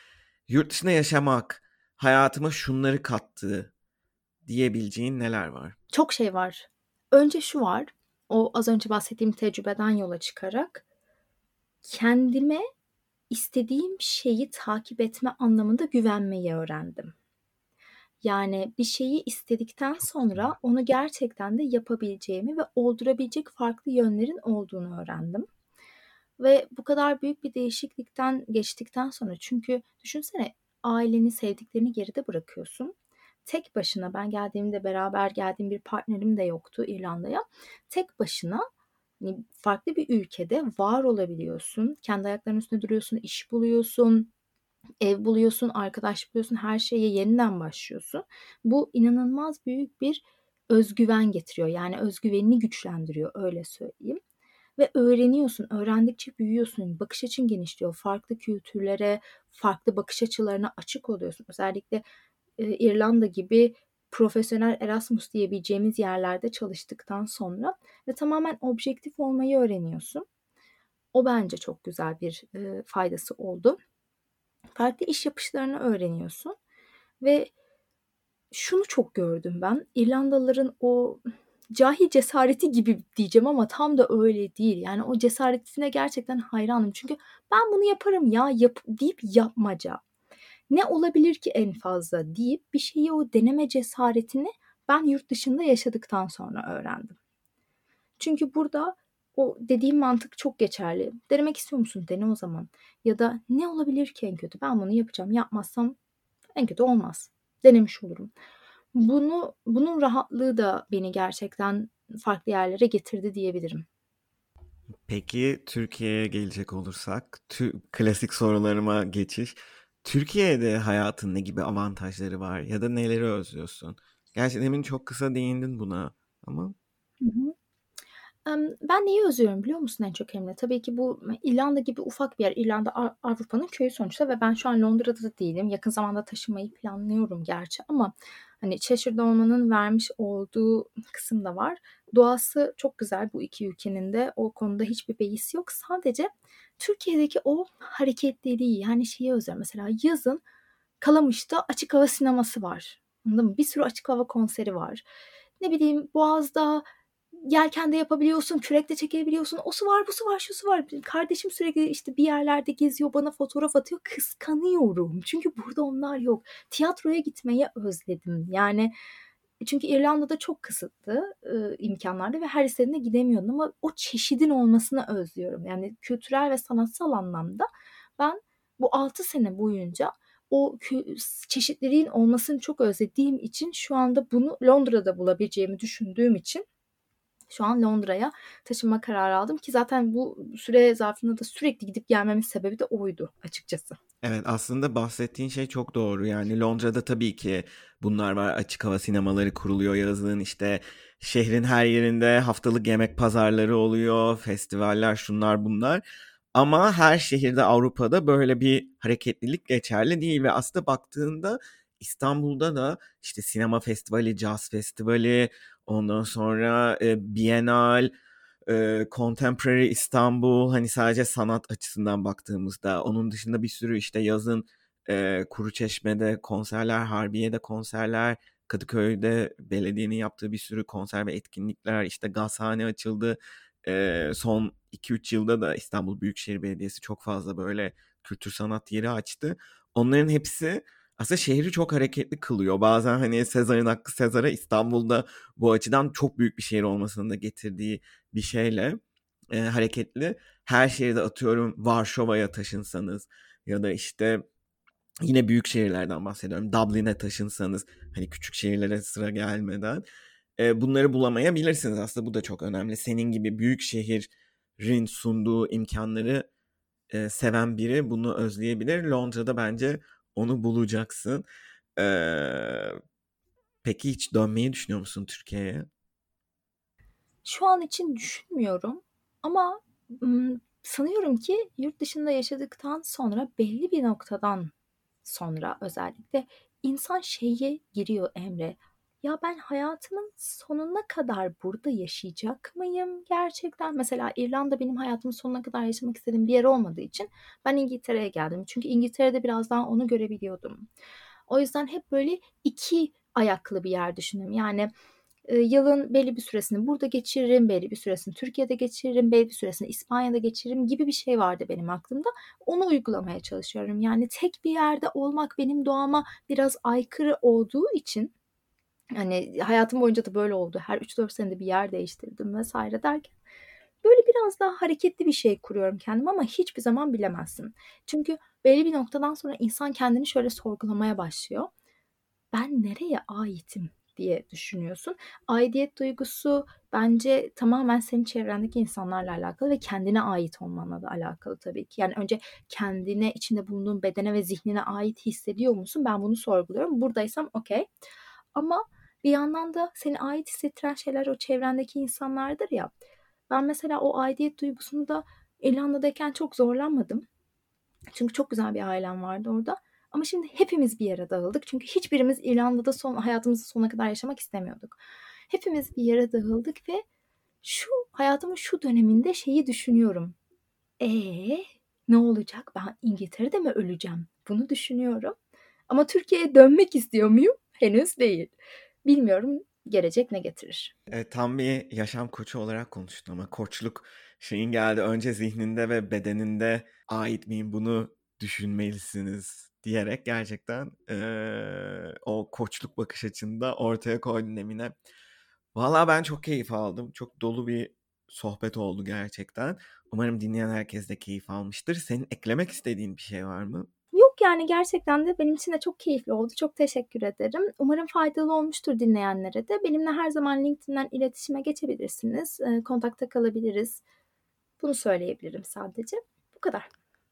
yurt dışında yaşamak hayatıma şunları kattı diyebileceğin neler var? Çok şey var. Önce şu var. O az önce bahsettiğim tecrübeden yola çıkarak kendime istediğim şeyi takip etme anlamında güvenmeyi öğrendim. Yani bir şeyi istedikten sonra onu gerçekten de yapabileceğimi ve oldurabilecek farklı yönlerin olduğunu öğrendim. Ve bu kadar büyük bir değişiklikten geçtikten sonra çünkü düşünsene aileni, sevdiklerini geride bırakıyorsun. Tek başına ben geldiğimde beraber geldiğim bir partnerim de yoktu İrlanda'ya. Tek başına hani farklı bir ülkede var olabiliyorsun. Kendi ayaklarının üstünde duruyorsun, iş buluyorsun, ev buluyorsun, arkadaş buluyorsun, her şeye yeniden başlıyorsun. Bu inanılmaz büyük bir özgüven getiriyor. Yani özgüvenini güçlendiriyor öyle söyleyeyim. Ve öğreniyorsun, öğrendikçe büyüyorsun, bakış açın genişliyor. Farklı kültürlere, farklı bakış açılarına açık oluyorsun. Özellikle İrlanda gibi profesyonel Erasmus diyebileceğimiz yerlerde çalıştıktan sonra ve tamamen objektif olmayı öğreniyorsun. O bence çok güzel bir e, faydası oldu. Farklı iş yapışlarını öğreniyorsun ve şunu çok gördüm ben. İrlandalıların o cahil cesareti gibi diyeceğim ama tam da öyle değil. Yani o cesaretine gerçekten hayranım. Çünkü ben bunu yaparım ya yap deyip yapmaca. Ne olabilir ki en fazla deyip bir şeyi o deneme cesaretini ben yurt dışında yaşadıktan sonra öğrendim. Çünkü burada o dediğim mantık çok geçerli. Denemek istiyor musun? Dene o zaman. Ya da ne olabilir ki en kötü? Ben bunu yapacağım. Yapmazsam en kötü olmaz. Denemiş olurum. Bunu bunun rahatlığı da beni gerçekten farklı yerlere getirdi diyebilirim. Peki Türkiye'ye gelecek olursak, tü- klasik sorularıma geçiş. Türkiye'de hayatın ne gibi avantajları var ya da neleri özlüyorsun? Gerçi demin çok kısa değindin buna ama. Ben neyi özlüyorum biliyor musun en çok Emre? Tabii ki bu İrlanda gibi ufak bir yer. İrlanda Avrupa'nın köyü sonuçta ve ben şu an Londra'da da değilim. Yakın zamanda taşınmayı planlıyorum gerçi ama hani Cheshire'da olmanın vermiş olduğu kısım da var. Doğası çok güzel bu iki ülkenin de. O konuda hiçbir beis yok. Sadece Türkiye'deki o hareketliliği yani şeyi özlüyorum. Mesela yazın Kalamış'ta açık hava sineması var. Anladın mı? Bir sürü açık hava konseri var. Ne bileyim Boğaz'da yelken de yapabiliyorsun, kürek de çekebiliyorsun. O su var, bu su var, şu su var. Kardeşim sürekli işte bir yerlerde geziyor, bana fotoğraf atıyor. Kıskanıyorum. Çünkü burada onlar yok. Tiyatroya gitmeyi özledim. Yani çünkü İrlanda'da çok kısıtlı e, imkanlardı ve her istediğine gidemiyordun ama o çeşidin olmasını özlüyorum. Yani kültürel ve sanatsal anlamda ben bu 6 sene boyunca o çeşitliliğin olmasını çok özlediğim için şu anda bunu Londra'da bulabileceğimi düşündüğüm için şu an Londra'ya taşınma kararı aldım ki zaten bu süre zarfında da sürekli gidip gelmemin sebebi de oydu açıkçası. Evet aslında bahsettiğin şey çok doğru. Yani Londra'da tabii ki bunlar var. Açık hava sinemaları kuruluyor yazın işte şehrin her yerinde haftalık yemek pazarları oluyor, festivaller şunlar bunlar. Ama her şehirde Avrupa'da böyle bir hareketlilik geçerli değil ve aslında baktığında İstanbul'da da işte sinema festivali, caz festivali, ondan sonra e, Bienal, e, Contemporary İstanbul hani sadece sanat açısından baktığımızda onun dışında bir sürü işte yazın e, Kuruçeşme'de konserler, Harbiye'de konserler, Kadıköy'de belediyenin yaptığı bir sürü konser ve etkinlikler işte gazhane açıldı. E, son 2-3 yılda da İstanbul Büyükşehir Belediyesi çok fazla böyle kültür sanat yeri açtı. Onların hepsi aslında şehri çok hareketli kılıyor. Bazen hani Sezar'ın hakkı Sezar'a İstanbul'da bu açıdan çok büyük bir şehir olmasının da getirdiği bir şeyle e, hareketli. Her şehirde atıyorum Varşova'ya taşınsanız ya da işte yine büyük şehirlerden bahsediyorum. Dublin'e taşınsanız hani küçük şehirlere sıra gelmeden e, bunları bulamayabilirsiniz. Aslında bu da çok önemli. Senin gibi büyük şehrin sunduğu imkanları e, seven biri bunu özleyebilir. Londra'da bence onu bulacaksın. Ee, peki hiç dönmeyi düşünüyor musun Türkiye'ye? Şu an için düşünmüyorum ama sanıyorum ki yurt dışında yaşadıktan sonra belli bir noktadan sonra özellikle insan şeye giriyor Emre. Ya ben hayatımın sonuna kadar burada yaşayacak mıyım gerçekten? Mesela İrlanda benim hayatımın sonuna kadar yaşamak istediğim bir yer olmadığı için ben İngiltere'ye geldim. Çünkü İngiltere'de biraz daha onu görebiliyordum. O yüzden hep böyle iki ayaklı bir yer düşündüm. Yani e, yılın belli bir süresini burada geçiririm, belli bir süresini Türkiye'de geçiririm, belli bir süresini İspanya'da geçiririm gibi bir şey vardı benim aklımda. Onu uygulamaya çalışıyorum. Yani tek bir yerde olmak benim doğama biraz aykırı olduğu için hani hayatım boyunca da böyle oldu. Her 3-4 senede bir yer değiştirdim vesaire derken böyle biraz daha hareketli bir şey kuruyorum kendim ama hiçbir zaman bilemezsin. Çünkü belli bir noktadan sonra insan kendini şöyle sorgulamaya başlıyor. Ben nereye aitim diye düşünüyorsun. Aidiyet duygusu bence tamamen senin çevrendeki insanlarla alakalı ve kendine ait olmanla da alakalı tabii ki. Yani önce kendine, içinde bulunduğun bedene ve zihnine ait hissediyor musun? Ben bunu sorguluyorum. Buradaysam okey. Ama bir yandan da seni ait hissettiren şeyler o çevrendeki insanlardır ya. Ben mesela o aidiyet duygusunu da İrlanda'dayken çok zorlanmadım. Çünkü çok güzel bir ailem vardı orada. Ama şimdi hepimiz bir yere dağıldık. Çünkü hiçbirimiz İrlanda'da son hayatımızı sonuna kadar yaşamak istemiyorduk. Hepimiz bir yere dağıldık ve şu hayatımın şu döneminde şeyi düşünüyorum. E ne olacak? Ben İngiltere'de mi öleceğim? Bunu düşünüyorum. Ama Türkiye'ye dönmek istiyor muyum? Henüz değil. Bilmiyorum gelecek ne getirir. E, tam bir yaşam koçu olarak konuştun ama koçluk şeyin geldi önce zihninde ve bedeninde ait miyim bunu düşünmelisiniz diyerek gerçekten e, o koçluk bakış açında ortaya koydun Emine. Valla ben çok keyif aldım. Çok dolu bir sohbet oldu gerçekten. Umarım dinleyen herkes de keyif almıştır. Senin eklemek istediğin bir şey var mı? Yani gerçekten de benim için de çok keyifli oldu. Çok teşekkür ederim. Umarım faydalı olmuştur dinleyenlere de. Benimle her zaman LinkedIn'den iletişime geçebilirsiniz. E, kontakta kalabiliriz. Bunu söyleyebilirim sadece. Bu kadar.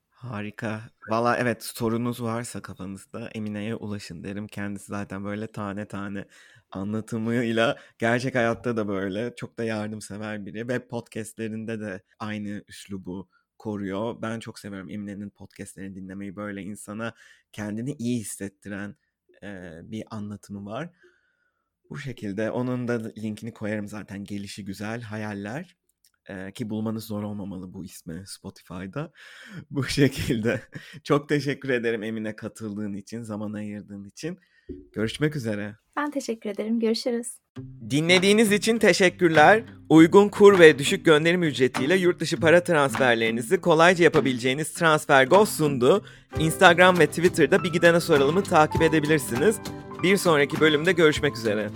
Harika. Valla evet sorunuz varsa kafanızda Emine'ye ulaşın derim. Kendisi zaten böyle tane tane anlatımıyla gerçek hayatta da böyle çok da yardımsever biri ve podcastlerinde de aynı üslubu koruyor. Ben çok seviyorum Emine'nin podcastlerini dinlemeyi böyle insana kendini iyi hissettiren e, bir anlatımı var. Bu şekilde onun da linkini koyarım zaten gelişi güzel hayaller ee, ki bulmanız zor olmamalı bu ismi Spotify'da. Bu şekilde. Çok teşekkür ederim Emine katıldığın için, zaman ayırdığın için. Görüşmek üzere. Ben teşekkür ederim. Görüşürüz. Dinlediğiniz için teşekkürler. Uygun kur ve düşük gönderim ücretiyle yurt dışı para transferlerinizi kolayca yapabileceğiniz TransferGo sundu. Instagram ve Twitter'da bir gidene soralımı takip edebilirsiniz. Bir sonraki bölümde görüşmek üzere.